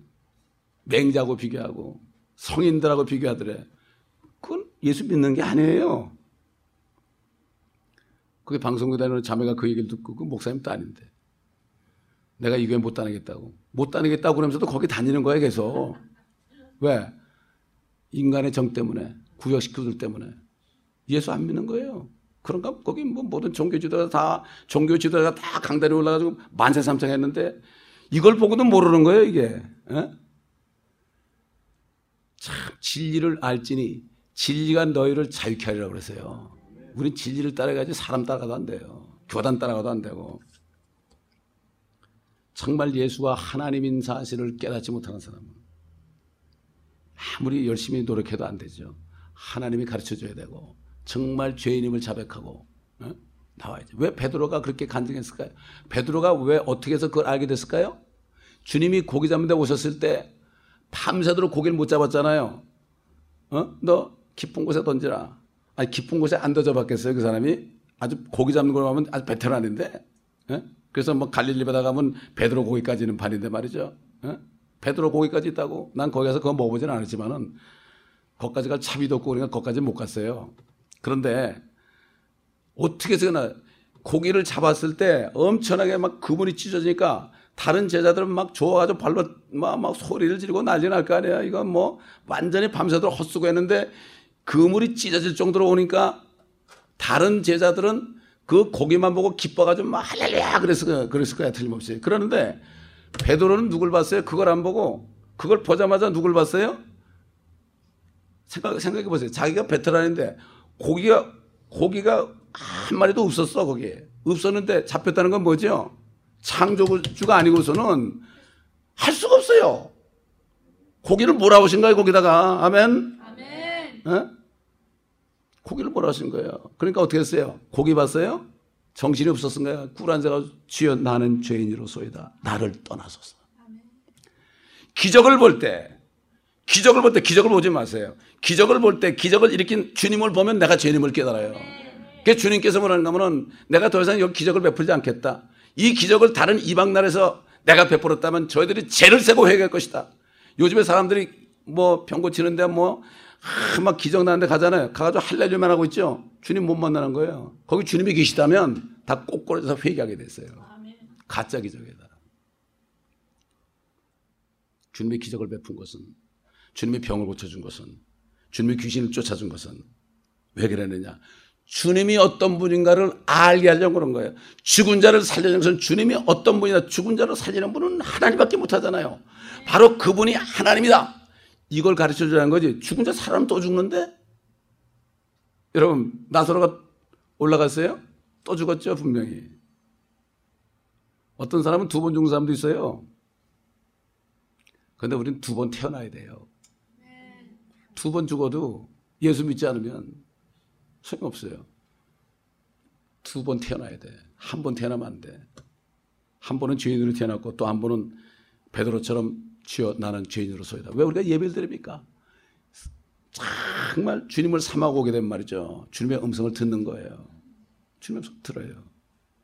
맹자하고 비교하고 성인들하고 비교하더래. 그건 예수 믿는 게 아니에요. 그게 방송국에 다니는 자매가 그 얘기를 듣고 그 목사님도 아닌데. 내가 이 교회 못 다니겠다고. 못 다니겠다고 그러면서도 거기 다니는 거야, 계속. 왜? 인간의 정 때문에, 구역식구들 때문에. 예수 안 믿는 거예요. 그런가? 거기 뭐 모든 종교 지도자 다, 종교 지도자가 다 강단에 올라가지고 만세 삼창 했는데 이걸 보고도 모르는 거예요, 이게. 에? 진리를 알지니 진리가 너희를 자유케 하리라 그랬어요. 우린 진리를 따라가지 사람 따라가도 안 돼요. 교단 따라가도 안 되고. 정말 예수가 하나님인 사실을 깨닫지 못하는 사람은 아무리 열심히 노력해도 안 되죠. 하나님이 가르쳐 줘야 되고 정말 죄인임을 자백하고 어? 나와야죠. 왜 베드로가 그렇게 간증했을까요? 베드로가 왜 어떻게 해서 그걸 알게 됐을까요? 주님이 고기 잡는 데 오셨을 때 밤새도록 고기를 못 잡았잖아요. 어? 너 깊은 곳에 던지라. 아니 깊은 곳에 안 던져봤겠어요 그 사람이? 아주 고기 잡는 걸 하면 아주 베테랑인데. 어? 그래서 뭐 갈릴리 바다 가면 베드로 고기까지는 반인데 말이죠. 어? 베드로 고기까지 있다고? 난 거기 가서 그거 먹어보진 않았지만은 거기까지 갈 차비도 없고 그러니까 거기까지 못 갔어요. 그런데 어떻게 해서나 고기를 잡았을 때 엄청나게 막 그물이 찢어지니까 다른 제자들은 막 좋아가지고 발로 막, 막 소리를 지르고 난리 날 거 아니야. 이건 뭐 완전히 밤새도록 헛수고 했는데 그물이 찢어질 정도로 오니까 다른 제자들은 그 고기만 보고 기뻐가지고 막 할렐루야 그랬을, 그랬을 거야 틀림없이. 그러는데 베드로는 누굴 봤어요? 그걸 안 보고 그걸 보자마자 누굴 봤어요? 생각, 생각해 보세요. 자기가 베테랑인데 고기가 고기가 한 마리도 없었어 거기에. 없었는데 잡혔다는 건 뭐죠? 창조주가 아니고서는 할 수가 없어요. 고기를 몰아오신 거예요 거기다가 아멘. 아멘. 어? 고기를 몰아신 거예요. 그러니까 어떻게 했어요? 고기 봤어요? 정신이 없었은가요? 꿀한 자가 주여 나는 죄인으로소이다. 나를 떠나소서. 기적을 볼 때, 기적을 볼 때 기적을 보지 마세요. 기적을 볼 때 기적을 일으킨 주님을 보면 내가 죄인임을 깨달아요. 그 주님께서 뭐라는가 하면은 내가 더 이상 여기 기적을 베풀지 않겠다. 이 기적을 다른 이방 나라에서 내가 베풀었다면 저희들이 죄를 세고 회개할 것이다. 요즘에 사람들이 뭐 병 고치는데 뭐, 아, 막 기적 나는데 가잖아요. 가가지고 할렐루야만 하고 있죠. 주님 못 만나는 거예요. 거기 주님이 계시다면 다 꼬꼬려서 회개하게 됐어요. 가짜 기적이다. 주님의 기적을 베푼 것은 주님의 병을 고쳐준 것은 주님의 귀신을 쫓아준 것은 왜 그랬느냐? 주님이 어떤 분인가를 알게 하려고 그런 거예요. 죽은 자를 살리는 것은 주님이 어떤 분이다. 죽은 자를 살리는 분은 하나님밖에 못하잖아요. 바로 그분이 하나님이다. 이걸 가르쳐 주라는 거지. 죽은 자 사람 또 죽는데? 여러분, 나사로가 올라갔어요? 또 죽었죠, 분명히. 어떤 사람은 두 번 죽은 사람도 있어요. 근데 우리는 두 번 태어나야 돼요. 두 번 죽어도 예수 믿지 않으면 소용없어요. 두 번 태어나야 돼. 한 번 태어나면 안 돼. 한 번은 죄인으로 태어났고 또 한 번은 베드로처럼 주여 나는 죄인으로서이다. 왜 우리가 예배를 드립니까? 정말 주님을 사모하고 오게 된 말이죠. 주님의 음성을 듣는 거예요. 주님의 음성 들어요.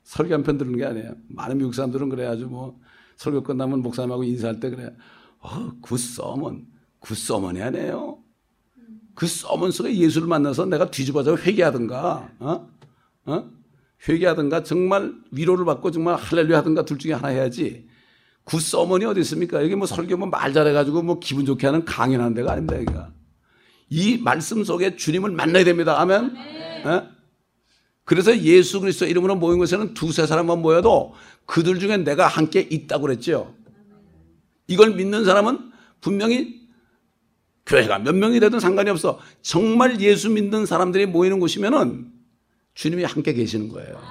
설교 한편 듣는 게 아니에요. 많은 미국 사람들은 그래 아주 뭐 설교 끝나면 목사님하고 인사할 때 그래. 어, good sermon. Good sermon이 아니에요. 그 속에 예수를 만나서 내가 뒤집어져 회개하든가, 어? 어? 회개하든가 정말 위로를 받고 정말 할렐루야 하든가 둘 중에 하나 해야지. Good sermon이 어디 있습니까? 여기 뭐 설교 뭐 말 잘해가지고 뭐 기분 좋게 하는 강연하는 데가 아닙니다, 여기가. 이 말씀 속에 주님을 만나야 됩니다. 아멘. 어? 그래서 예수 그리스도 이름으로 모인 곳에는 두세 사람만 모여도 그들 중에 내가 함께 있다고 그랬죠. 이걸 믿는 사람은 분명히 교회가 몇 명이 되든 상관이 없어. 정말 예수 믿는 사람들이 모이는 곳이면은 주님이 함께 계시는 거예요.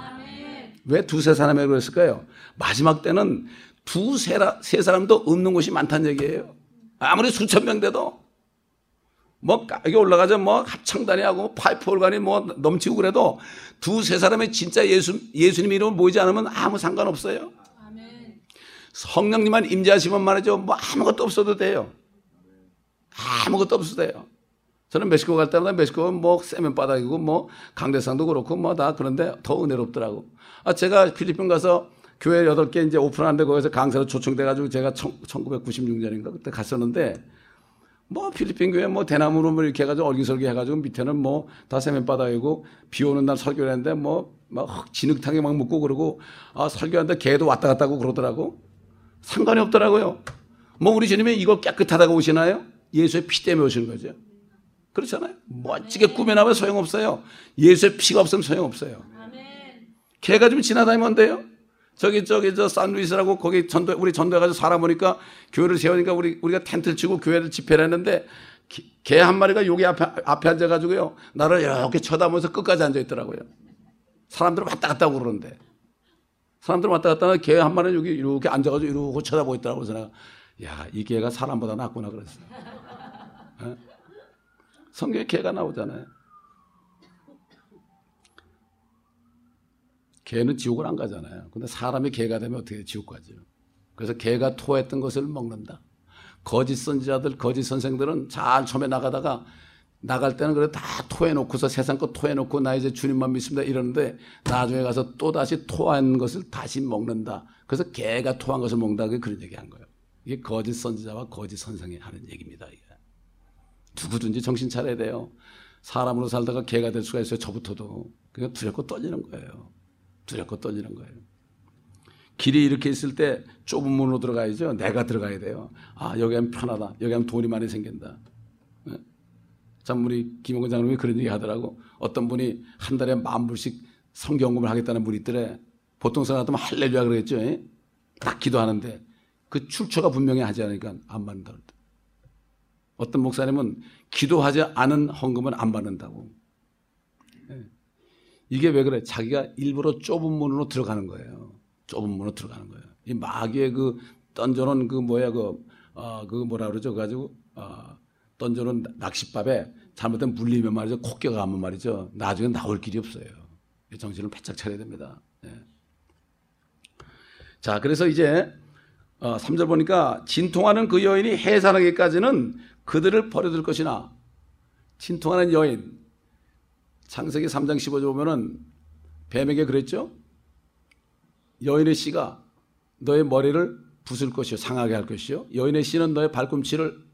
왜 두세 사람이 그랬을까요? 마지막 때는 두세 세 사람도 없는 곳이 많다는 얘기예요. 아무리 수천 명 돼도 뭐 여기 올라가자 뭐 합창단이 하고 파이프 올간이 뭐 넘치고 그래도 두세 사람의 진짜 예수 예수님 이름을 모이지 않으면 아무 상관없어요. 성령님만 임재하시면 말이죠. 뭐 아무것도 없어도 돼요. 아무것도 돼요. 저는 멕시코 갈 때마다 멕시코는 뭐 세면 바닥이고 뭐 강대상도 그렇고 뭐 다 그런데 더 은혜롭더라고. 아, 제가 필리핀 가서 교회 8개 이제 오픈하는데 거기서 강사로 초청돼가지고 제가 1996년인가 그때 갔었는데 뭐 필리핀 교회 뭐 대나무로 뭐 이렇게 해가지고 얼기설기 해가지고 밑에는 뭐 다 세면 바닥이고 비 오는 날 설교를 했는데 뭐막 진흙탕에 막 묻고 그러고 아 설교하는데 개도 왔다 갔다 하고 그러더라고. 상관이 없더라고요. 뭐 우리 주님이 이거 깨끗하다고 오시나요? 예수의 피 때문에 오시는 거죠. 그렇잖아요. 멋지게 꾸며나면 소용없어요. 예수의 피가 없으면 소용없어요. 개가 좀 지나다니면 돼요. 저기 저기 저 산루이스라고 거기 전도 우리 전도해가지고 오니까 교회를 세우니까 우리 우리가 텐트를 치고 교회를 집회를 했는데 개 한 마리가 여기 앞에 앞에 앉아가지고요 나를 이렇게 쳐다보면서 끝까지 앉아 있더라고요. 사람들 왔다 갔다 그러는데 사람들 왔다 갔다 하면 개한 마리는 여기 이렇게 앉아가지고 이러고 쳐다보고 있더라고요. 내가 야 이 개가 사람보다 낫구나 그랬어. 어? 성경에 개가 나오잖아요. 개는 지옥을 안 가잖아요. 근데 사람이 개가 되면 어떻게 지옥 가죠? 그래서 개가 토했던 것을 먹는다. 거짓 선지자들, 거짓 선생들은 잘 처음에 나가다가 나갈 때는 그래 다 토해놓고서 세상 거 토해놓고 나 이제 주님만 믿습니다 이러는데 나중에 가서 또 다시 토한 것을 다시 먹는다. 그래서 개가 토한 것을 먹는다. 그런 얘기 한 거예요. 이게 거짓 선지자와 거짓 선생이 하는 얘기입니다. 이게. 누구든지 정신 차려야 돼요. 사람으로 살다가 개가 될 수가 있어요. 저부터도. 그냥 두렵고 떨리는 거예요. 두렵고 떨리는 거예요. 길이 이렇게 있을 때 좁은 문으로 들어가야죠. 내가 들어가야 돼요. 아, 여기 하면 편하다. 여기 하면 돈이 많이 생긴다. 네? 참, 우리 김영근 장로님이 그런 얘기 하더라고. 어떤 분이 한 달에 만 불씩 성경금을 하겠다는 분이 있더래. 보통 사람 같으면 할렐루야 그러겠죠. 예? 딱 기도하는데 그 출처가 분명히 하지 않으니까 안 받는다. 어떤 목사님은 기도하지 않은 헌금은 안 받는다고. 예. 이게 왜 그래? 자기가 일부러 좁은 문으로 들어가는 거예요. 좁은 문으로 들어가는 거예요. 이 마귀의 그 던져놓은 그 뭐야 그, 어, 그 뭐라 그러죠? 가지고, 어, 던져놓은 낚싯밥에 잘못된 물리면 말이죠. 코끼가 가면 말이죠. 나중에 나올 길이 없어요. 정신을 바짝 차려야 됩니다. 예. 자, 그래서 이제 어, 3절 보니까 진통하는 그 여인이 해산하기까지는 그들을 버려둘 것이나 진통하는 여인 창세기 3장 15절 보면은 뱀에게 그랬죠? 여인의 씨가 너의 머리를 부술 것이요 상하게 할 것이요 여인의 씨는 너의 발꿈치를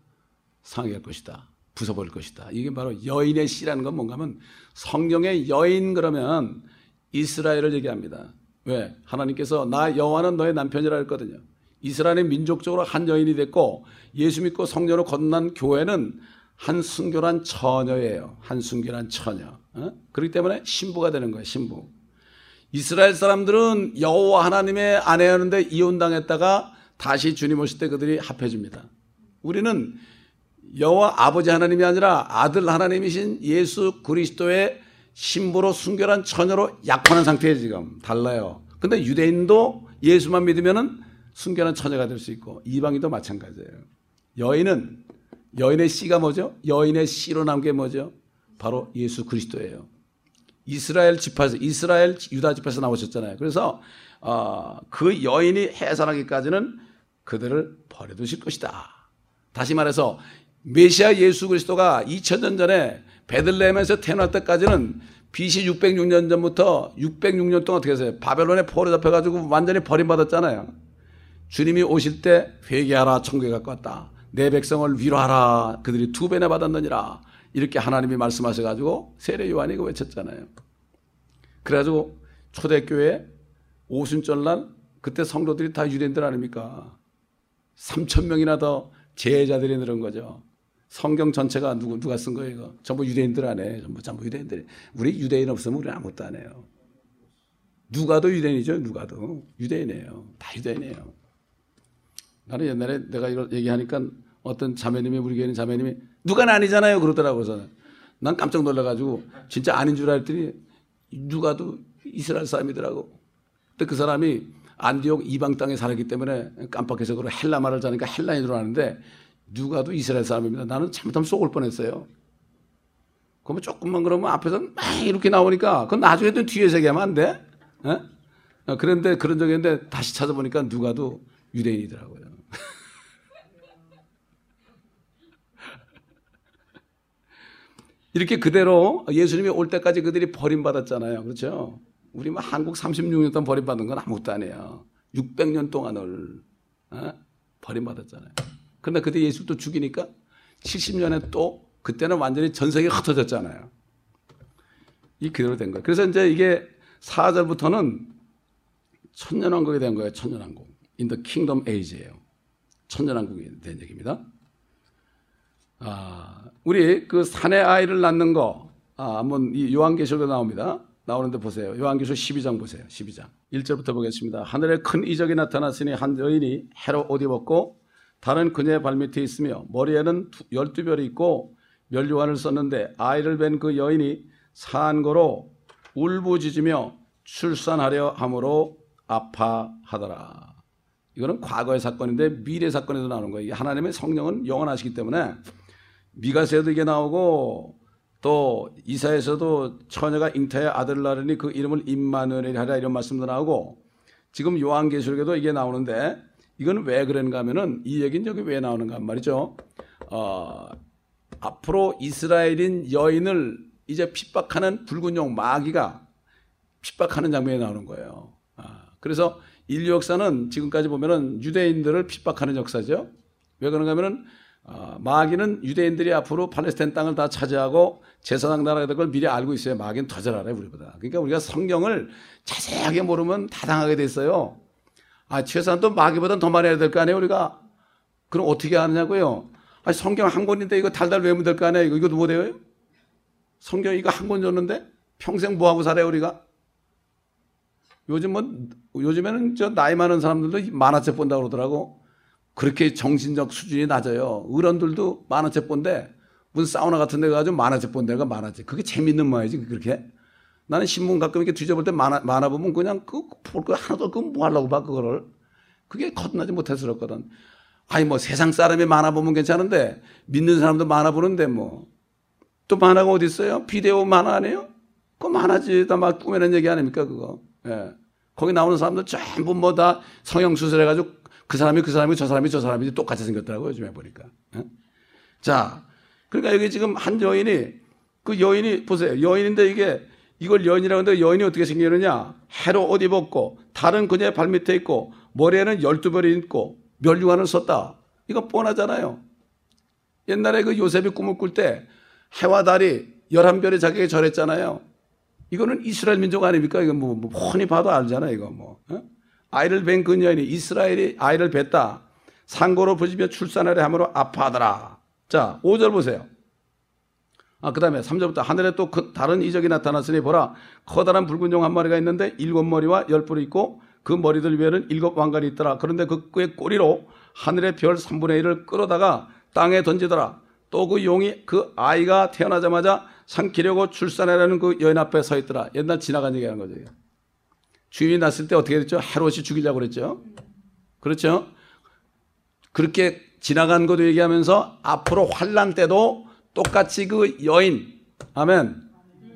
상하게 할 것이다. 부숴버릴 것이다. 이게 바로 여인의 씨라는 건 뭔가 하면 성경의 여인 그러면 이스라엘을 얘기합니다. 왜? 하나님께서 나 여호와는 너의 남편이라 했거든요. 이스라엘의 민족적으로 한 여인이 됐고 예수 믿고 성녀로 건넌 교회는 한 순결한 처녀예요. 한 순결한 처녀. 어? 그렇기 때문에 신부가 되는 거예요. 신부. 이스라엘 사람들은 여호와 하나님의 아내였는데 이혼당했다가 다시 주님 오실 때 그들이 합해집니다. 우리는 여호와 아버지 하나님이 아니라 아들 하나님이신 예수 그리스도의 신부로 순결한 처녀로 약혼한 상태에 지금 달라요. 근데 유대인도 예수만 믿으면은 순결한 처녀가 될 수 있고 이방인도 마찬가지예요. 여인은 여인의 씨가 뭐죠? 여인의 씨로 남은 게 뭐죠? 바로 예수 그리스도예요. 이스라엘 지파에서 이스라엘 유다 지파에서 나오셨잖아요. 그래서 어, 그 여인이 해산하기까지는 그들을 버려두실 것이다. 다시 말해서 메시아 예수 그리스도가 2000년 전에 베들레헴에서 태어날 때까지는 BC 606년 전부터 606년 동안 어떻게 했어요? 바벨론에 포로 잡혀가지고 완전히 버림받았잖아요. 주님이 오실 때 회개하라 천국에 왔다. 내 백성을 위로하라 그들이 두 배나 받았느니라. 이렇게 하나님이 말씀하셔 가지고 세례 요한이 그 외쳤잖아요. 그래 가지고 초대교회 오순절 날 그때 성도들이 다 유대인들 아닙니까? 3천 명이나 더 제자들이 늘은 거죠. 성경 전체가 누구, 누가 쓴 거예요, 이거? 전부 유대인들 안 해. 전부, 전부 유대인들. 우리 유대인 없으면 우리 아무것도 안 해요. 누가도 유대인이죠, 누가도. 유대인이에요. 다 유대인이에요. 나는 옛날에 내가 이걸 얘기하니까 어떤 자매님이, 우리 교회는 자매님이 누가는 아니잖아요. 그러더라고요, 저는. 난 깜짝 놀라가지고 진짜 아닌 줄 알았더니 누가도 이스라엘 사람이더라고. 근데 그 사람이 안디옥 이방 땅에 살았기 때문에 깜빡해서 그러 헬라 말을 자니까 헬라인 줄 아는데 누가도 이스라엘 사람입니다. 나는 잘못하면 속을 뻔했어요. 그러면 조금만 그러면 앞에서 막 이렇게 나오니까 그건 나중에 또 뒤에서 얘기하면 안 돼? 어? 그런데 그런 적이 있는데 다시 찾아보니까 누가도 유대인이더라고요. 이렇게 그대로 예수님이 올 때까지 그들이 버림받았잖아요. 그렇죠? 우리 뭐 한국 36년 동안 버림받은 건 아무것도 아니에요. 600년 동안을 어? 버림받았잖아요. 그런데 그때 예수 또 죽이니까 70년에 또 그때는 완전히 전 세계가 흩어졌잖아요. 이 그대로 된 거예요. 그래서 이제 이게 4절부터는 천년왕국이 된 거예요. 천년왕국. In the kingdom age예요. 천년왕국이 된 얘기입니다. 아, 우리 그 산의 아이를 낳는 거, 아, 한번 이 요한계시록에 나옵니다. 나오는데 보세요. 요한계시록 12장 보세요. 12장. 1절부터 보겠습니다. 하늘에 큰 이적이 나타났으니 한 여인이 해로 옷 입었고 다른 그녀의 발밑에 있으며 머리에는 열두 별이 있고 멸류관을 썼는데 아이를 뵌 그 여인이 산거로 울부짖으며 출산하려 함으로 아파하더라. 이거는 과거의 사건인데 미래 사건에도 나오는 거예요. 하나님의 성령은 영원하시기 때문에 미가세도 이게 나오고 또 이사에서도 처녀가 잉타의 아들을 낳으니 그 이름을 임마누엘이 하라 이런 말씀도 나오고 지금 요한계시록에도 이게 나오는데 이건 왜 그런가 하면은 이 얘기는 여기 왜 나오는가 말이죠. 어, 앞으로 이스라엘인 여인을 이제 핍박하는 붉은 용 마귀가 핍박하는 장면이 나오는 거예요. 아, 그래서 인류 역사는 지금까지 보면은 유대인들을 핍박하는 역사죠. 왜 그런가 하면은 어, 마귀는 유대인들이 앞으로 팔레스타인 땅을 다 차지하고 제사장 나라가 될 걸 미리 알고 있어요. 마귀는 더 잘 알아요, 우리보다. 그러니까 우리가 성경을 자세하게 모르면 다 당하게 돼 있어요. 아, 최소한 또 마귀보다 더 많이 해야 될 거 아니에요, 우리가? 그럼 어떻게 하느냐고요? 아, 성경 한 권인데 이거 달달 외우면 될 거 아니에요? 이거, 이것도 못 외워요? 성경 이거 한 권 줬는데 평생 뭐 하고 살아요, 우리가? 요즘 뭐, 요즘에는 저 나이 많은 사람들도 만화책 본다고 그러더라고. 그렇게 정신적 수준이 낮아요. 어른들도 만화책 본데 무슨 사우나 같은 데 가가지고 만화책 본 데가 만화책. 그게 재밌는 모양이지, 그렇게. 나는 신문 가끔 이렇게 뒤져볼 때 만화, 만화 보면 그냥 그, 볼거 하나도 그뭐 하려고 봐, 그거를. 그게 거듭나지 못해서 그렇거든. 아니, 뭐 세상 사람이 만화 보면 괜찮은데 믿는 사람도 만화 보는데 뭐. 또 만화가 어디 있어요? 비디오 만화 아니에요? 그 만화지. 다 막 꾸며낸 얘기 아닙니까, 그거. 예. 거기 나오는 사람들 전부 뭐 다 성형 수술해가지고 그 사람이 그 사람이 저 사람이 저 사람이 똑같이 생겼더라고요, 요즘에 보니까. 예? 자, 그러니까 여기 지금 한 여인이 그 여인이 보세요. 여인인데 이게 이걸 여인이라고 하는데 여인이 어떻게 생기느냐? 해로 옷 입었고 다른 그녀의 발밑에 있고 머리에는 열두 벌이 있고 멸류관을 썼다. 이거 뻔하잖아요. 옛날에 그 요셉이 꿈을 꿀 때 해와 달이 열한 별이 자기에게 절했잖아요. 이거는 이스라엘 민족 아닙니까? 이거 뭐, 뭐 훤히 봐도 알잖아요. 이거 뭐. 어? 아이를 뵌그 여인이 이스라엘이 아이를 뵀다. 상고로 부지며 출산하려 함으로 아파하더라. 자, 5절 보세요. 아, 그 다음에 3절부터 하늘에 또 그 다른 이적이 나타났으니 보라. 커다란 붉은 용 한 마리가 있는데 일곱 머리와 열 뿔이 있고 그 머리들 위에는 일곱 왕관이 있더라. 그런데 그 꼬리로 하늘의 별 3분의 1을 끌어다가 땅에 던지더라. 또 그 용이 그 아이가 태어나자마자 삼키려고 출산하려는 그 여인 앞에 서 있더라. 옛날 지나간 얘기하는 거죠. 주인이 났을 때 어떻게 됐죠? 헤롯이 죽이려고 그랬죠. 그렇죠? 그렇게 지나간 것도 얘기하면서 앞으로 환란 때도 똑같이 그 여인 아멘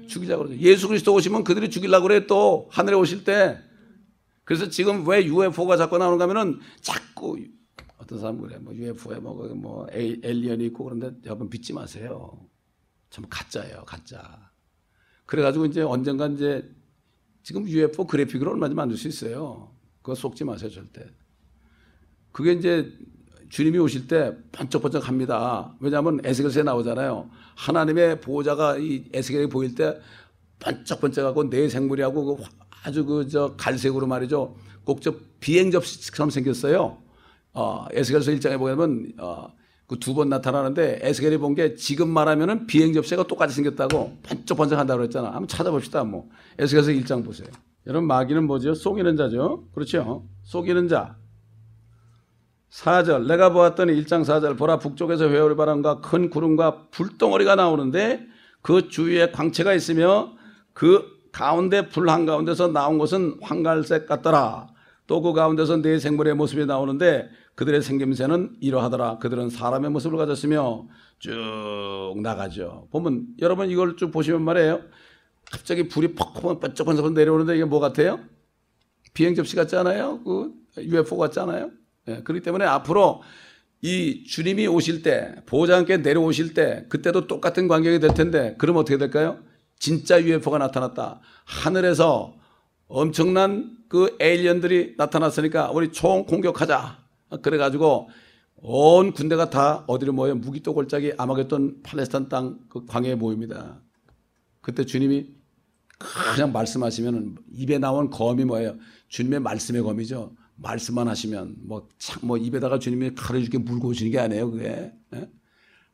죽이자고 그러죠. 예수 그리스도 오시면 그들이 죽이려고 그래 또 하늘에 오실 때 그래서 지금 왜 UFO가 자꾸 나오는가 하면은 자꾸 어떤 사람은 그래 뭐 UFO에 뭐, 뭐 에일리언이 있고 그런데 여러분 믿지 마세요. 참 가짜예요 가짜. 그래가지고 이제 언젠가 이제 지금 UFO 그래픽으로 얼마든지 만들 수 있어요. 그거 속지 마세요 절대. 그게 이제 주님이 오실 때 번쩍번쩍 합니다. 왜냐하면 에스겔서에 나오잖아요. 하나님의 보호자가 이 에스겔이 보일 때 번쩍번쩍하고 내 생물이하고 그 아주 그 저 갈색으로 말이죠. 꼭저 비행 접시처럼 생겼어요. 어, 에스겔서 1장에 보면 어, 그 두 번 나타나는데 에스겔이 본 게 지금 말하면은 비행 접시가 똑같이 생겼다고 번쩍번쩍한다고 그랬잖아. 한번 찾아봅시다. 뭐 에스겔서 1장 보세요. 여러분 마귀는 뭐죠? 속이는 자죠. 그렇죠? 속이는 자. 4절 내가 보았더니 1장 4절 보라 북쪽에서 회오리 바람과 큰 구름과 불덩어리가 나오는데 그 주위에 광채가 있으며 그 가운데 불 한가운데서 나온 것은 황갈색 같더라. 또 그 가운데서 네 생물의 모습이 나오는데 그들의 생김새는 이러하더라. 그들은 사람의 모습을 가졌으며 쭉 나가죠. 보면 여러분 이걸 쭉 보시면 말이에요. 갑자기 불이 퍽퍽 번쩍번쩍 내려오는데 이게 뭐 같아요? 비행 접시 같지 않아요? 그 UFO 같지 않아요? 예, 그렇기 때문에 앞으로 이 주님이 오실 때, 보호자 함께 내려오실 때, 그때도 똑같은 광경이 될 텐데, 그럼 어떻게 될까요? 진짜 UFO가 나타났다. 하늘에서 엄청난 그 에일리언들이 나타났으니까 우리 총 공격하자. 그래가지고 온 군대가 다 어디로 모여 무기또 골짜기 아마겟돈 팔레스타인 땅 그 광야에 모입니다. 그때 주님이 그냥 말씀하시면 입에 나온 검이 뭐예요? 주님의 말씀의 검이죠. 말씀만 하시면 뭐, 참, 뭐 입에다가 주님이 칼을 이렇게 물고 오시는 게 아니에요, 그게. 예?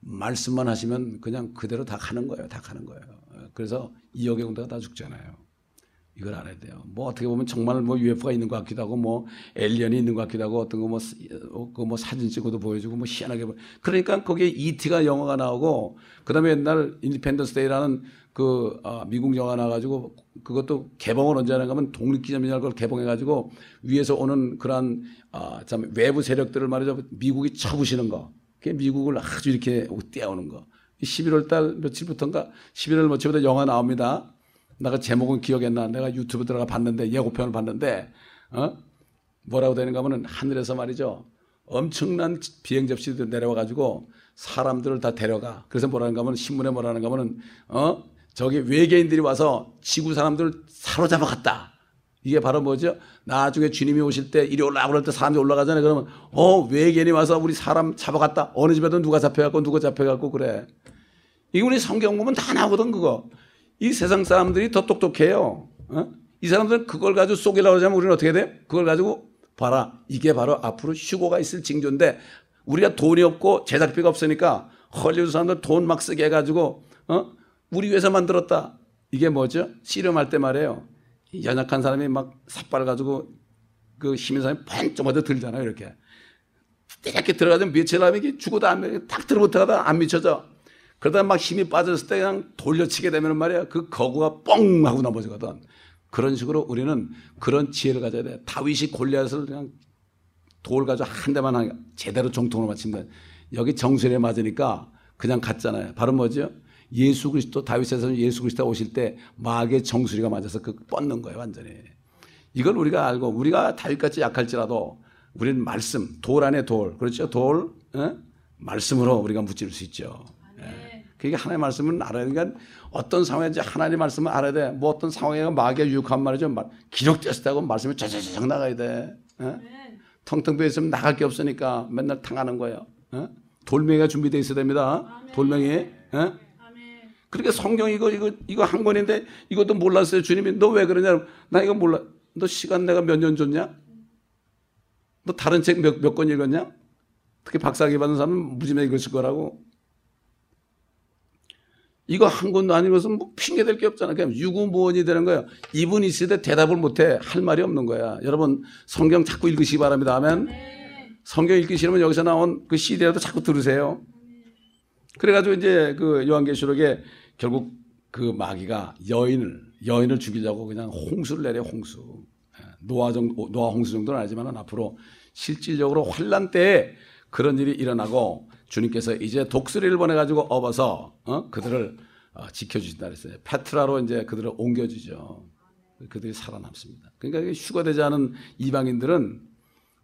말씀만 하시면 그냥 그대로 다 가는 거예요. 다 가는 거예요. 그래서 이역의 군대가 다 죽잖아요. 이걸 알아야 돼요. 뭐 어떻게 보면 정말 뭐 UFO가 있는 것 같기도 하고 뭐 alien이 있는 것 같기도 하고 어떤 거뭐 어, 그뭐 사진 찍어도 보여주고 뭐 희한하게 그러니까 거기에 ET가 영화가 나오고 그다음에 옛날 Independence Day라는 그 아, 미국 영화 나가지고 그것도 개봉을 언제 하는가 하면 독립기념이라는 걸 개봉해가지고 위에서 오는 그러한 아, 참 외부 세력들을 말이죠 미국이 쳐부시는 거. 그게 미국을 아주 이렇게 떼어오는 거. 11월 달 며칠부터인가 11월 며칠부터 영화 나옵니다. 내가 제목은 기억이 안 나. 내가 유튜브 들어가 봤는데 예고편을 봤는데 어? 뭐라고 되는가 하면은 하늘에서 말이죠. 엄청난 비행 접시들 내려와 가지고 사람들을 다 데려가. 그래서 뭐라는가 하면 신문에 뭐라는가 하면은 어? 저기 외계인들이 와서 지구 사람들을 사로잡아 갔다. 이게 바로 뭐죠? 나중에 주님이 오실 때 이리 올라가 그럴 때 사람들이 올라가잖아요. 그러면 어 외계인이 와서 우리 사람 잡아갔다. 어느 집에도 누가 잡혀갖고 누가 잡혀갖고 그래. 이게 우리 성경 보면 다 나오거든 그거. 이 세상 사람들이 더 똑똑해요. 어? 이 사람들은 그걸 가지고 쏘기라고 하자면 우리는 어떻게 돼? 그걸 가지고 봐라. 이게 바로 앞으로 휴고가 있을 징조인데 우리가 돈이 없고 제작비가 없으니까 헐리우드 사람들 돈 막 쓰게 해가지고 어? 우리 위해서 만들었다. 이게 뭐죠? 씨름할 때 말이에요. 연약한 사람이 막 삿발 가지고 그 힘인 사람이 먼저 들잖아요. 이렇게. 이렇게 들어가면 며칠 하면 죽어도 안, 딱 들어붙어가다 안 미쳐져. 그러다 막 힘이 빠졌을 때 그냥 돌려치게 되면 말이야. 그 거구가 뻥 하고 넘어지거든. 그런 식으로 우리는 그런 지혜를 가져야 돼. 다윗이 골리앗을 그냥 돌 가지고 한 대만 제대로 정통으로 맞힌다. 여기 정수에 맞으니까 그냥 갔잖아요. 바로 뭐죠? 예수 그리스도 다윗에서 예수 그리스도 오실 때 마귀의 정수리가 맞아서 그 뻗는 거예요, 완전히. 이걸 우리가 알고 우리가 다윗같이 약할지라도 우리는 말씀, 돌 안에 돌, 그렇죠? 돌, 에? 말씀으로 우리가 무찌를 수 있죠. 예. 그게 하나님의 말씀을 알아야 되니까 그러니까 어떤 상황인지 하나님의 말씀을 알아야 돼. 뭐 어떤 상황에 마귀가 유혹한 말이죠. 기록됐다고 말씀이 쫙쫙쫙 나가야 돼. 어? 텅텅 비어 있으면 나갈 게 없으니까 맨날 당하는 거예요. 어? 돌멩이가 준비되어 있어야 됩니다. 돌멩이. 어? 그러니까 성경 이거 이거 이거 한 권인데 이것도 몰랐어요. 주님이 너 왜 그러냐? 나 이거 몰라. 너 시간 내가 몇 년 줬냐? 너 다른 책 몇 몇 권 읽었냐? 특히 박사학위 받은 사람은 무지개 읽었을 거라고. 이거 한안 읽어서 뭐 핑계 될게 없잖아. 그냥 유구무원이 되는 거야. 이분 있을 때 대답을 못 해. 할 말이 없는 거야. 여러분 성경 자꾸 읽으시기 바랍니다. 아멘. 성경 읽기 싫으면 여기서 나온 그 CD라도 자꾸 들으세요. 그래가지고 이제 그 요한계시록에 결국 그 마귀가 여인을 여인을 죽이려고 그냥 홍수를 내려 홍수. 예, 노아 정 노아 홍수 정도는 아니지만 앞으로 실질적으로 환란 때에 그런 일이 일어나고 주님께서 이제 독수리를 보내 가지고 업어서 어? 그들을 어, 지켜주신다 그랬어요. 페트라로 이제 그들을 옮겨주죠. 그들이 살아남습니다. 그러니까 휴가 되지 않은 이방인들은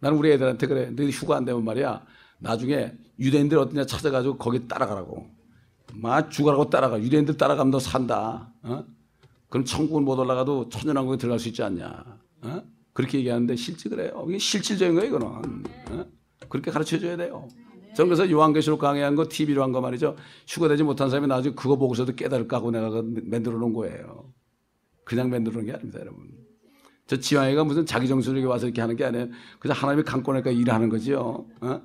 나는 우리 애들한테 그래. 너희 휴가 안 되면 말이야. 나중에 유대인들 어디냐 찾아가지고 거기 따라가라고. 막 죽어라고 따라가. 유대인들 따라가면 너 산다. 어? 그럼 천국은 못 올라가도 천연왕국에 들어갈 수 있지 않냐. 어? 그렇게 얘기하는데 실제 그래요. 이게 실질적인 거예요, 이거는. 어? 그렇게 가르쳐 줘야 돼요. 저는 그래서 요한계시록 강의한 거 TV로 한 거 말이죠. 휴가되지 못한 사람이 나중에 그거 보고서도 깨달을까 하고 내가 만들어 놓은 거예요. 그냥 만들어 놓은 게 아닙니다, 여러분. 저 지왕이가 무슨 자기 정신으로 와서 이렇게 하는 게 아니에요. 그래서 하나님이 강권하니까 일하는 거지요. 어?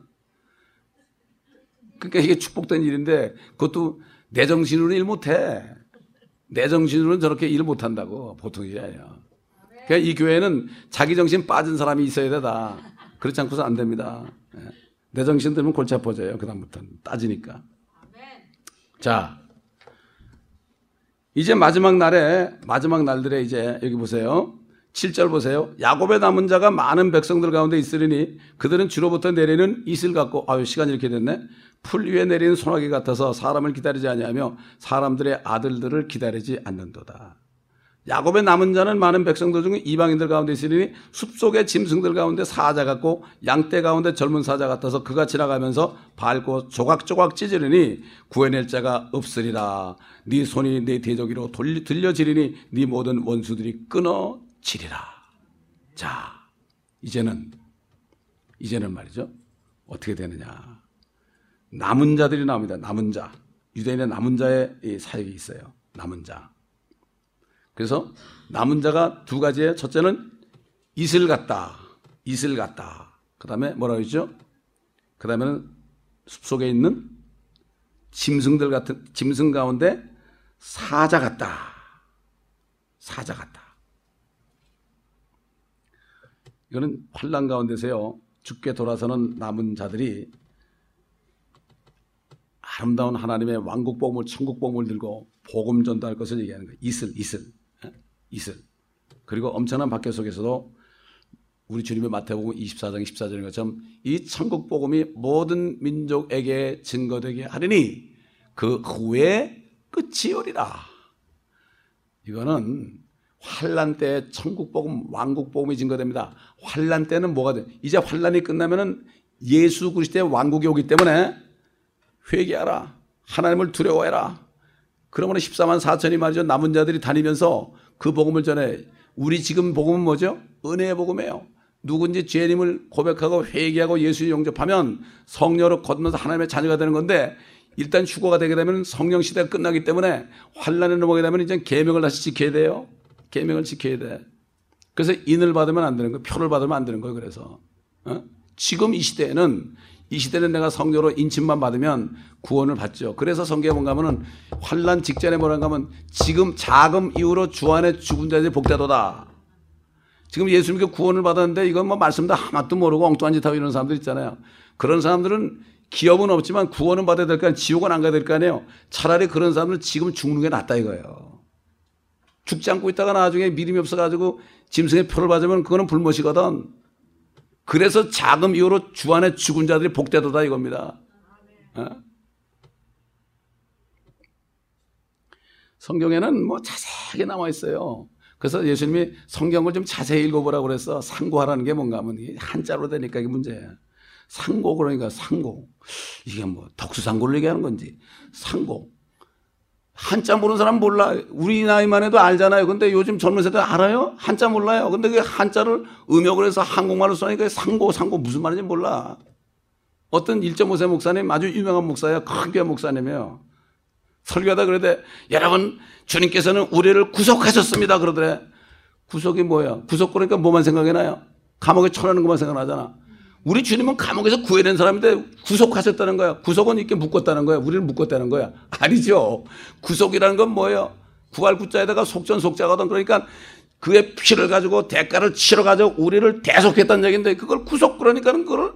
그러니까 이게 축복된 일인데 그것도 내 정신으로 일 못해. 내 정신으로는 저렇게 일 못한다고 보통 일이 아니야. 그러니까 이 교회는 자기 정신 빠진 사람이 있어야 되다. 그렇지 않고서 안 됩니다. 예. 내 정신 들면 골치 아파져요. 그다음부터는 따지니까. 자, 이제 마지막 날에 마지막 날들에 이제 여기 보세요. 7절 보세요. 야곱의 남은 자가 많은 백성들 가운데 있으리니 그들은 주로부터 내리는 이슬 같고 아유 시간 이렇게 됐네. 풀 위에 내리는 소나기 같아서 사람을 기다리지 아니하며 사람들의 아들들을 기다리지 않는도다. 야곱의 남은 자는 많은 백성들 중에 이방인들 가운데 있으니 숲속의 짐승들 가운데 사자 같고 양떼 가운데 젊은 사자 같아서 그가 지나가면서 밟고 조각조각 찢으리니 구해낼 자가 없으리라. 네 손이 네 대저기로 들려지리니 네 모든 원수들이 끊어지리라. 자, 이제는 이제는 말이죠. 어떻게 되느냐? 남은 자들이 나옵니다. 남은 자. 유대인의 남은 자의 사역이 있어요. 남은 자. 그래서 남은 자가 두 가지예요. 첫째는 이슬 같다. 이슬 같다. 그 다음에 뭐라고 했죠? 그 다음에는 숲속에 있는 짐승들 같은, 짐승 가운데 사자 같다. 사자 같다. 이거는 환란 가운데서요. 죽게 돌아서는 남은 자들이 아름다운 하나님의 왕국 복음을 천국 복음을 들고 복음 전도할 것을 얘기하는 거예요. 이슬, 이슬. 이슬. 그리고 엄청난 박해 속에서도 우리 주님의 마태복음 24장 14절인 것처럼 이 천국 복음이 모든 민족에게 증거되게 하리니 그 후에 끝이 오리라. 이거는 환란 때 천국 복음, 왕국 복음이 증거됩니다. 환란 때는 뭐가 돼? 이제 환란이 끝나면은 예수 그리스도의 왕국이 오기 때문에 회개하라. 하나님을 두려워해라. 그러면 14만 4천이 말이죠. 남은 자들이 다니면서 그 복음을 전해 우리 지금 복음은 뭐죠? 은혜의 복음이에요. 누군지 죄님을 고백하고 회개하고 예수를 영접하면 성녀로 걷면서 하나님의 자녀가 되는 건데 일단 휴거가 되게 되면 성령 시대가 끝나기 때문에 환란에 넘어가게 되면 이제 계명을 다시 지켜야 돼요. 계명을 지켜야 돼. 그래서 인을 받으면 안 되는 거예요. 표를 받으면 안 되는 거예요. 그래서 어? 지금 이 시대에는 이 시대는 내가 성녀로 인침만 받으면 구원을 받죠. 그래서 성경에 뭔가 하면은 환란 직전에 뭐라고 하면 지금 자금 이후로 주 안에 죽은 자들이 복되도다. 지금 예수님께 구원을 받았는데 이건 뭐 말씀도 하나도 모르고 엉뚱한 짓 하고 이런 사람들 있잖아요. 그런 사람들은 기업은 없지만 구원은 받아야 될 거 아니에요. 지옥은 안 가야 될 거 아니에요. 차라리 그런 사람들은 지금 죽는 게 낫다 이거예요. 죽지 않고 있다가 나중에 믿음이 없어가지고 짐승의 표를 받으면 그거는 불못이거든. 그래서 자금 이후로 주 안에 죽은 자들이 복되도다 이겁니다. 어? 성경에는 뭐 자세하게 나와 있어요. 그래서 예수님이 성경을 좀 자세히 읽어보라고 그래서 상고하라는 게 뭔가 하면 한자로 되니까 이게 문제야. 상고 그러니까 상고. 이게 뭐 덕수상고를 얘기하는 건지 상고. 한자 모르는 사람 몰라. 우리 나이만 해도 알잖아요. 근데 요즘 젊은 세대 알아요? 한자 몰라요. 근데 그 한자를 음역을 해서 한국말로 써니까 상고, 상고 무슨 말인지 몰라. 어떤 1.5세 목사님, 아주 유명한 목사예요. 크게 목사님이에요. 설교하다 그러대. 여러분, 주님께서는 우리를 구속하셨습니다. 그러더래. 구속이 뭐야? 구속 그러니까 뭐만 생각이 나요? 감옥에 처하는 것만 생각나잖아. 우리 주님은 감옥에서 구해낸 사람인데 구속하셨다는 거야. 구속은 이렇게 묶었다는 거야. 우리를 묶었다는 거야. 아니죠. 구속이라는 건 뭐예요? 구할 구자에다가 속전속자거든. 그러니까 그의 피를 가지고 대가를 치러 가지고 우리를 대속했다는 얘기인데 그걸 구속 그러니까는 그걸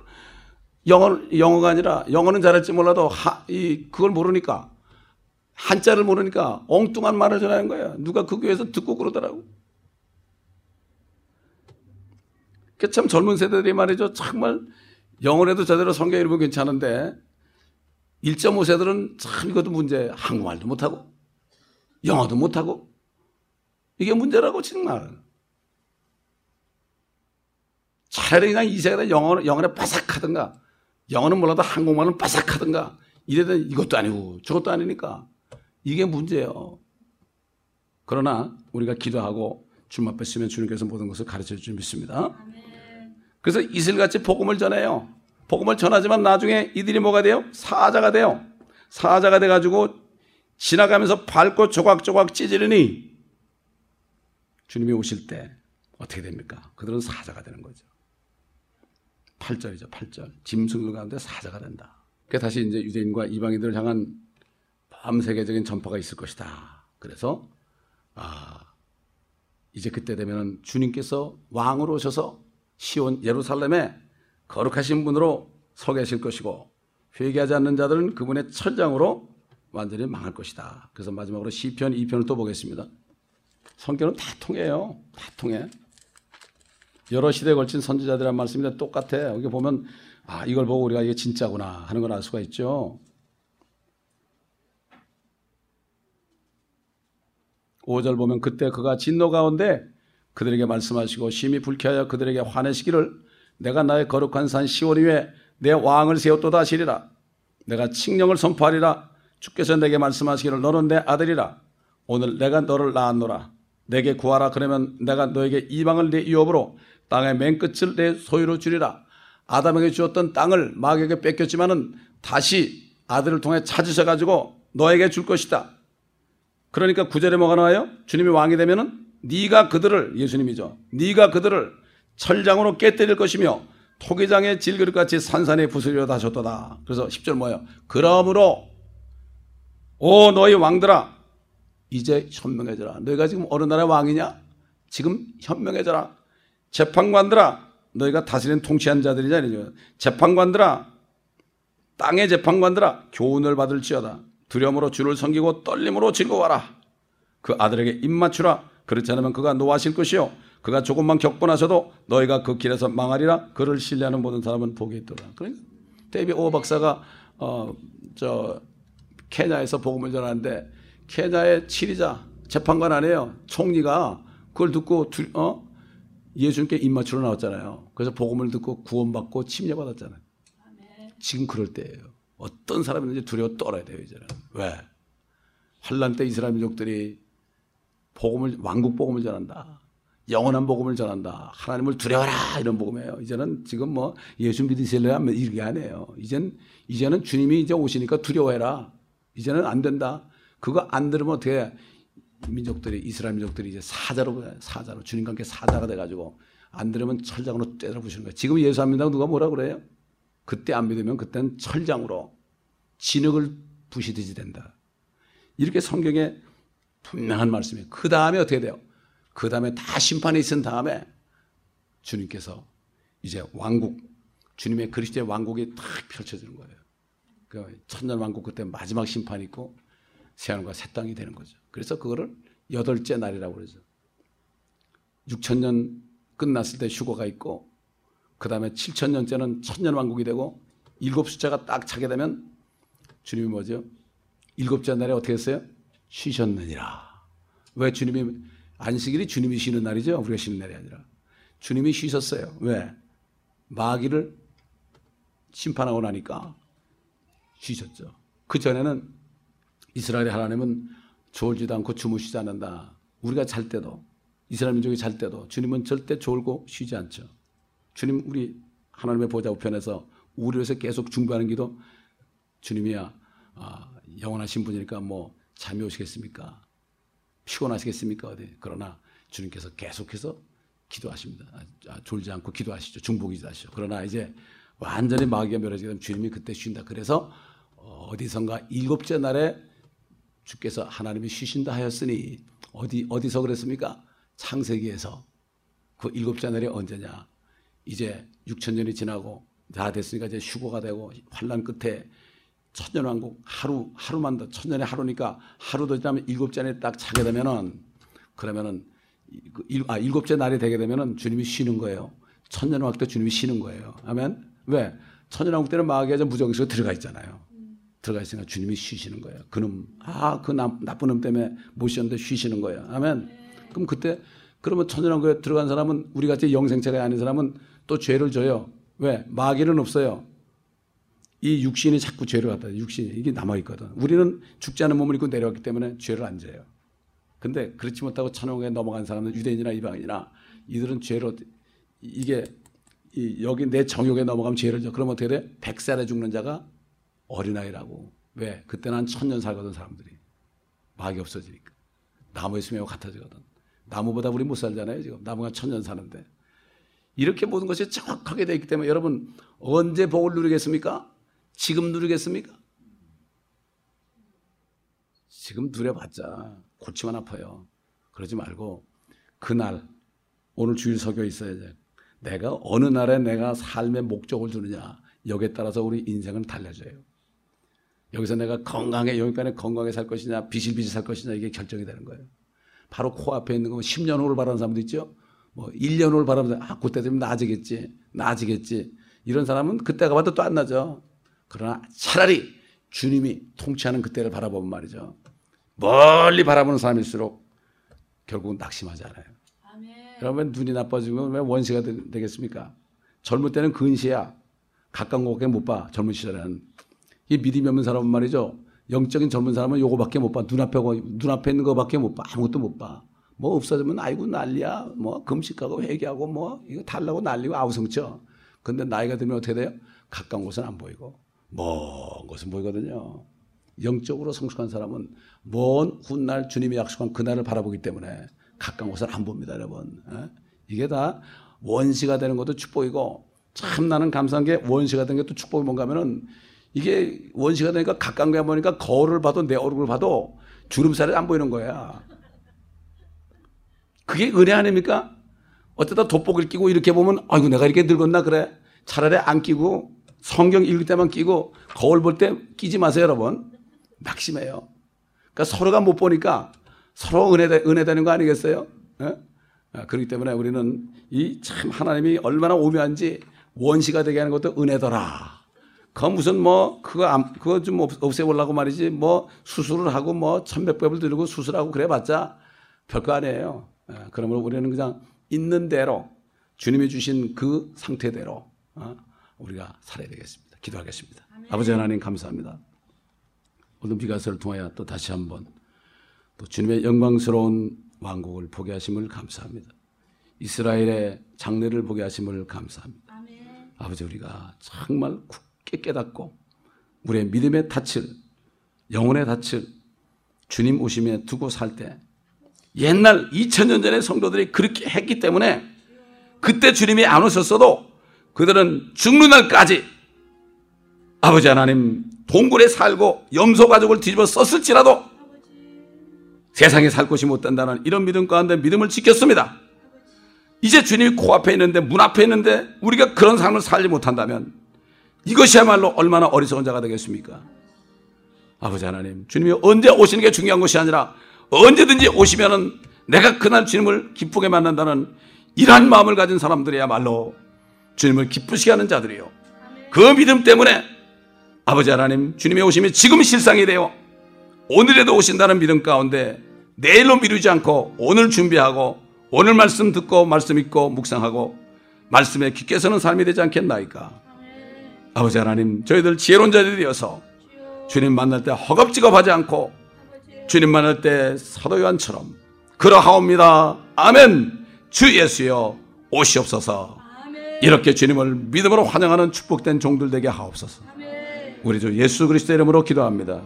영어, 영어가 아니라 영어는 잘할지 몰라도 하, 이, 그걸 모르니까 한자를 모르니까 엉뚱한 말을 전하는 거야. 누가 그 교회에서 듣고 그러더라고. 참 젊은 세대들이 말이죠. 정말 영어라도 제대로 성경 읽으면 괜찮은데 1.5세들은 참 이것도 문제. 한국말도 못하고 영어도 못하고 이게 문제라고 정말. 차라리 그냥 2세대 영어, 영어에 바삭하든가 영어는 몰라도 한국말은 바삭하든가 이래도 이것도 아니고 저것도 아니니까 이게 문제예요. 그러나 우리가 기도하고 주님 앞에 쓰면 주님께서 모든 것을 가르쳐 주실 믿습니다. 그래서 이슬같이 복음을 전해요. 복음을 전하지만 나중에 이들이 뭐가 돼요? 사자가 돼요. 사자가 돼가지고 지나가면서 밟고 조각조각 찢으려니 주님이 오실 때 어떻게 됩니까? 그들은 사자가 되는 거죠. 8절이죠, 8절. 짐승들 가운데 사자가 된다. 그 다시 이제 유대인과 이방인들을 향한 밤세계적인 전파가 있을 것이다. 그래서, 아, 이제 그때 되면 주님께서 왕으로 오셔서 시온 예루살렘에 거룩하신 분으로 서 계실 것이고 회개하지 않는 자들은 그분의 철장으로 완전히 망할 것이다. 그래서 마지막으로 시편 2편을 또 보겠습니다. 성경은 다 통해요. 다 통해. 여러 시대에 걸친 선지자들의 말씀인데 똑같아. 여기 보면 아 이걸 보고 우리가 이게 진짜구나 하는 걸 알 수가 있죠. 5절 보면 그때 그가 진노 가운데 그들에게 말씀하시고 심히 불쾌하여 그들에게 화내시기를 내가 나의 거룩한 산 시온 위에 내 왕을 세웠도다 하시리라. 내가 칙령을 선포하리라. 주께서 내게 말씀하시기를 너는 내 아들이라. 오늘 내가 너를 낳았노라. 내게 구하라. 그러면 내가 너에게 이방을 내 유업으로 땅의 맨 끝을 내 소유로 주리라. 아담에게 주었던 땅을 마귀에게 뺏겼지만은 다시 아들을 통해 찾으셔 가지고 너에게 줄 것이다. 그러니까 구절에 뭐가 나와요? 주님이 왕이 되면은 네가 그들을 예수님이죠. 네가 그들을 철장으로 깨뜨릴 것이며 토기장의 질그릇같이 산산에 부수려 다셨도다. 그래서 10절 뭐예요? 그러므로 오 너희 왕들아 이제 현명해져라. 너희가 지금 어느 나라의 왕이냐? 지금 현명해져라. 재판관들아 너희가 다스리는 통치한 자들이잖아요. 재판관들아 땅의 재판관들아 교훈을 받을지어다. 두려움으로 주를 섬기고 떨림으로 즐거워라. 그 아들에게 입 맞추라. 그렇지 않으면 그가 노하실 것이요. 그가 조금만 격분하셔도 너희가 그 길에서 망하리라. 그를 신뢰하는 모든 사람은 복이 있더라. 그러니까 데이비 오 박사가 어 저 케냐에서 복음을 전하는데 케냐의 치리자 재판관 아니에요. 총리가 그걸 듣고 두, 어 예수님께 입맞추러 나왔잖아요. 그래서 복음을 듣고 구원받고 침례받았잖아요. 지금 그럴 때예요. 어떤 사람이든지 두려워 떨어야 돼요, 이제는. 왜? 환란 때 이스라엘 민족들이 복음을 왕국 복음을 전한다. 영원한 복음을 전한다. 하나님을 두려워라 이런 복음이에요. 이제는 지금 뭐 예수 믿으실래야 이게 아니에요. 이젠 이제는 주님이 이제 오시니까 두려워해라. 이제는 안 된다. 그거 안 들으면 어떻게 민족들이 이스라엘 민족들이 이제 사자로 사자로 주님과 함께 사자가 돼 가지고 안 들으면 철장으로 때려 부시는 거예요. 지금 예수 안 믿는다고 누가 뭐라 그래요? 그때 안 믿으면 그때는 철장으로 진흙을 부시듯이 된다. 이렇게 성경에 분명한 말씀이에요. 그 다음에 어떻게 돼요? 그 다음에 다 심판이 있은 다음에 주님께서 이제 왕국, 주님의 그리스도의 왕국이 딱 펼쳐지는 거예요. 그 천년 왕국 그때 마지막 심판이 있고 새하늘과 새 땅이 되는 거죠. 그래서 그거를 여덟째 날이라고 그러죠. 6천 년 끝났을 때 휴거가 있고 그 다음에 7천 년째는 천년 왕국이 되고 일곱 숫자가 딱 차게 되면 주님이 뭐죠? 일곱째 날에 어떻게 했어요? 쉬셨느니라. 왜 주님이 안식일이 주님이 쉬는 날이죠. 우리가 쉬는 날이 아니라 주님이 쉬셨어요. 왜? 마귀를 심판하고 나니까 쉬셨죠. 그 전에는 이스라엘의 하나님은 졸지도 않고 주무시지 않는다. 우리가 잘 때도 이스라엘 민족이 잘 때도 주님은 절대 졸고 쉬지 않죠. 주님 우리 하나님의 보좌 우편에서 우리를 위해서 계속 중보하는 기도 주님이야 아, 영원하신 분이니까 뭐 잠이 오시겠습니까? 피곤하시겠습니까? 어디 그러나 주님께서 계속해서 기도하십니다. 아, 졸지 않고 기도하시죠. 중보기도 하시죠. 그러나 이제 완전히 마귀가 멸해지게 되면 주님이 그때 쉰다. 그래서 어디선가 일곱째 날에 주께서 하나님이 쉬신다 하였으니 어디 어디서 그랬습니까? 창세기에서 그 일곱째 날이 언제냐? 이제 6천 년이 지나고 다 됐으니까 이제 휴거가 되고 환란 끝에 천년왕국 하루 하루만 더 천년의 하루니까 하루 더 지나면 일곱째 날에 딱 차게 되면은 그러면은 그아 일곱째 날이 되게 되면은 주님이 쉬는 거예요. 천년왕국 때 주님이 쉬는 거예요. 아멘. 왜? 천년왕국 때는 마귀가 무정식으로 들어가 있잖아요. 들어가 있으니까 주님이 쉬시는 거예요. 그놈, 아, 그 나, 나쁜 놈 때문에 못 쉬었는데 쉬시는 거예요. 아멘. 그럼 그때, 그러면 천연왕국에 들어간 사람은, 우리 같이 영생체가 아닌 사람은 또 죄를 져요. 왜? 마귀는 없어요. 이 육신이 자꾸 죄를 갖다, 육신이, 이게 남아있거든. 우리는 죽지 않은 몸을 입고 내려왔기 때문에 죄를 안 져요. 근데 그렇지 못하고 천연왕국에 넘어간 사람은 유대인이나 이방인이나 이들은 죄로, 이게, 이, 여기 내 정욕에 넘어가면 죄를 져. 그러면 어떻게 돼? 백살에 죽는 자가 어린아이라고. 왜? 그때는 한 천년 살거든, 사람들이. 막이 없어지니까. 나무 있으면 같아지거든. 나무보다 우리 못 살잖아요, 지금. 나무가 천년 사는데. 이렇게 모든 것이 정확하게 되어 있기 때문에 여러분, 언제 복을 누리겠습니까? 지금 누리겠습니까? 지금 누려봤자 골치만 아파요. 그러지 말고, 그날, 오늘 주일 석여 있어야지. 내가 어느 날에 내가 삶의 목적을 두느냐, 여기에 따라서 우리 인생은 달라져요. 여기서 내가 건강해, 여기까지 건강하게 살 것이냐, 비실비실 살 것이냐, 이게 결정이 되는 거예요. 바로 코앞에 있는 거, 10년 후를 바라는 사람도 있죠? 뭐, 1년 후를 바라면, 아, 그때 되면 나아지겠지, 나아지겠지. 이런 사람은 그때가 봐도 또 안 나죠. 그러나 차라리 주님이 통치하는 그때를 바라보면 말이죠. 멀리 바라보는 사람일수록 결국은 낙심하지 않아요. 여러분, 눈이 나빠지면 왜 원시가 되, 겠습니까 젊을 때는 근시야. 가까운 곳에 못 봐, 젊은 시절에는. 이 믿음이 없는 사람은 말이죠. 영적인 젊은 사람은 요거밖에 못 봐. 눈앞에, 눈앞에 있는 거밖에 못 봐. 아무것도 못 봐. 뭐 없어지면 아이고 난리야. 뭐 금식하고 회개하고 뭐 이거 달라고 난리고 아우성쳐. 근데 나이가 들면 어떻게 돼요? 가까운 곳은 안 보이고 먼 곳은 보이거든요. 영적으로 성숙한 사람은 먼 훗날 주님이 약속한 그날을 바라보기 때문에 가까운 곳을 안 봅니다, 여러분. 예? 이게 다 원시가 되는 것도 축복이고 참 나는 감사한 게 원시가 되는 것도 축복이 뭔가 하면은 이게 원시가 되니까 가까운 게 보니까 거울을 봐도 내 얼굴을 봐도 주름살이 안 보이는 거야. 그게 은혜 아닙니까? 어쩌다 돋보기를 끼고 이렇게 보면 아이고 내가 이렇게 늙었나 그래. 차라리 안 끼고 성경 읽을 때만 끼고 거울 볼 때 끼지 마세요 여러분. 낙심해요. 그러니까 서로가 못 보니까 서로 은혜, 은혜 되는 거 아니겠어요? 예? 아, 그렇기 때문에 우리는 이 참 하나님이 얼마나 오묘한지 원시가 되게 하는 것도 은혜더라. 그 무슨 뭐 그거 안, 그거 좀 없애보려고 말이지 뭐 수술을 하고 뭐 천백법을 들고 수술하고 그래봤자 별거 아니에요. 예, 그러므로 우리는 그냥 있는 대로 주님이 주신 그 상태대로 어, 우리가 살아야 되겠습니다. 기도하겠습니다. 아멘. 아버지 하나님 감사합니다. 오늘 비가서를 통하여 또 다시 한번 또 주님의 영광스러운 왕국을 보게 하심을 감사합니다. 이스라엘의 장례를 보게 하심을 감사합니다. 아멘. 아버지 우리가 정말 깊게 깨닫고 우리의 믿음의 닻을 영혼의 닻을 주님 오심에 두고 살 때 옛날 2000년 전의 성도들이 그렇게 했기 때문에 그때 주님이 안 오셨어도 그들은 죽는 날까지 아버지 하나님 동굴에 살고 염소 가족을 뒤집어 썼을지라도 세상에 살 곳이 못 된다는 이런 믿음 가운데 믿음을 지켰습니다. 이제 주님이 코앞에 있는데 문 앞에 있는데 우리가 그런 삶을 살지 못한다면 이것이야말로 얼마나 어리석은 자가 되겠습니까? 아버지 하나님, 주님이 언제 오시는 게 중요한 것이 아니라 언제든지 오시면은 내가 그날 주님을 기쁘게 만난다는 이러한 마음을 가진 사람들이야말로 주님을 기쁘시게 하는 자들이요. 그 믿음 때문에 아버지 하나님, 주님의 오심이 지금 실상이 되어 오늘에도 오신다는 믿음 가운데 내일로 미루지 않고 오늘 준비하고 오늘 말씀 듣고 말씀 읽고 묵상하고 말씀에 깊게 서는 삶이 되지 않겠나이까? 아버지 하나님, 저희들 지혜로운 자들이 되어서 주님 만날 때 허겁지겁하지 않고 주님 만날 때 사도 요한처럼 그러하옵니다. 아멘. 주 예수여 오시옵소서. 이렇게 주님을 믿음으로 환영하는 축복된 종들 되게 하옵소서. 우리 주 예수 그리스도 이름으로 기도합니다.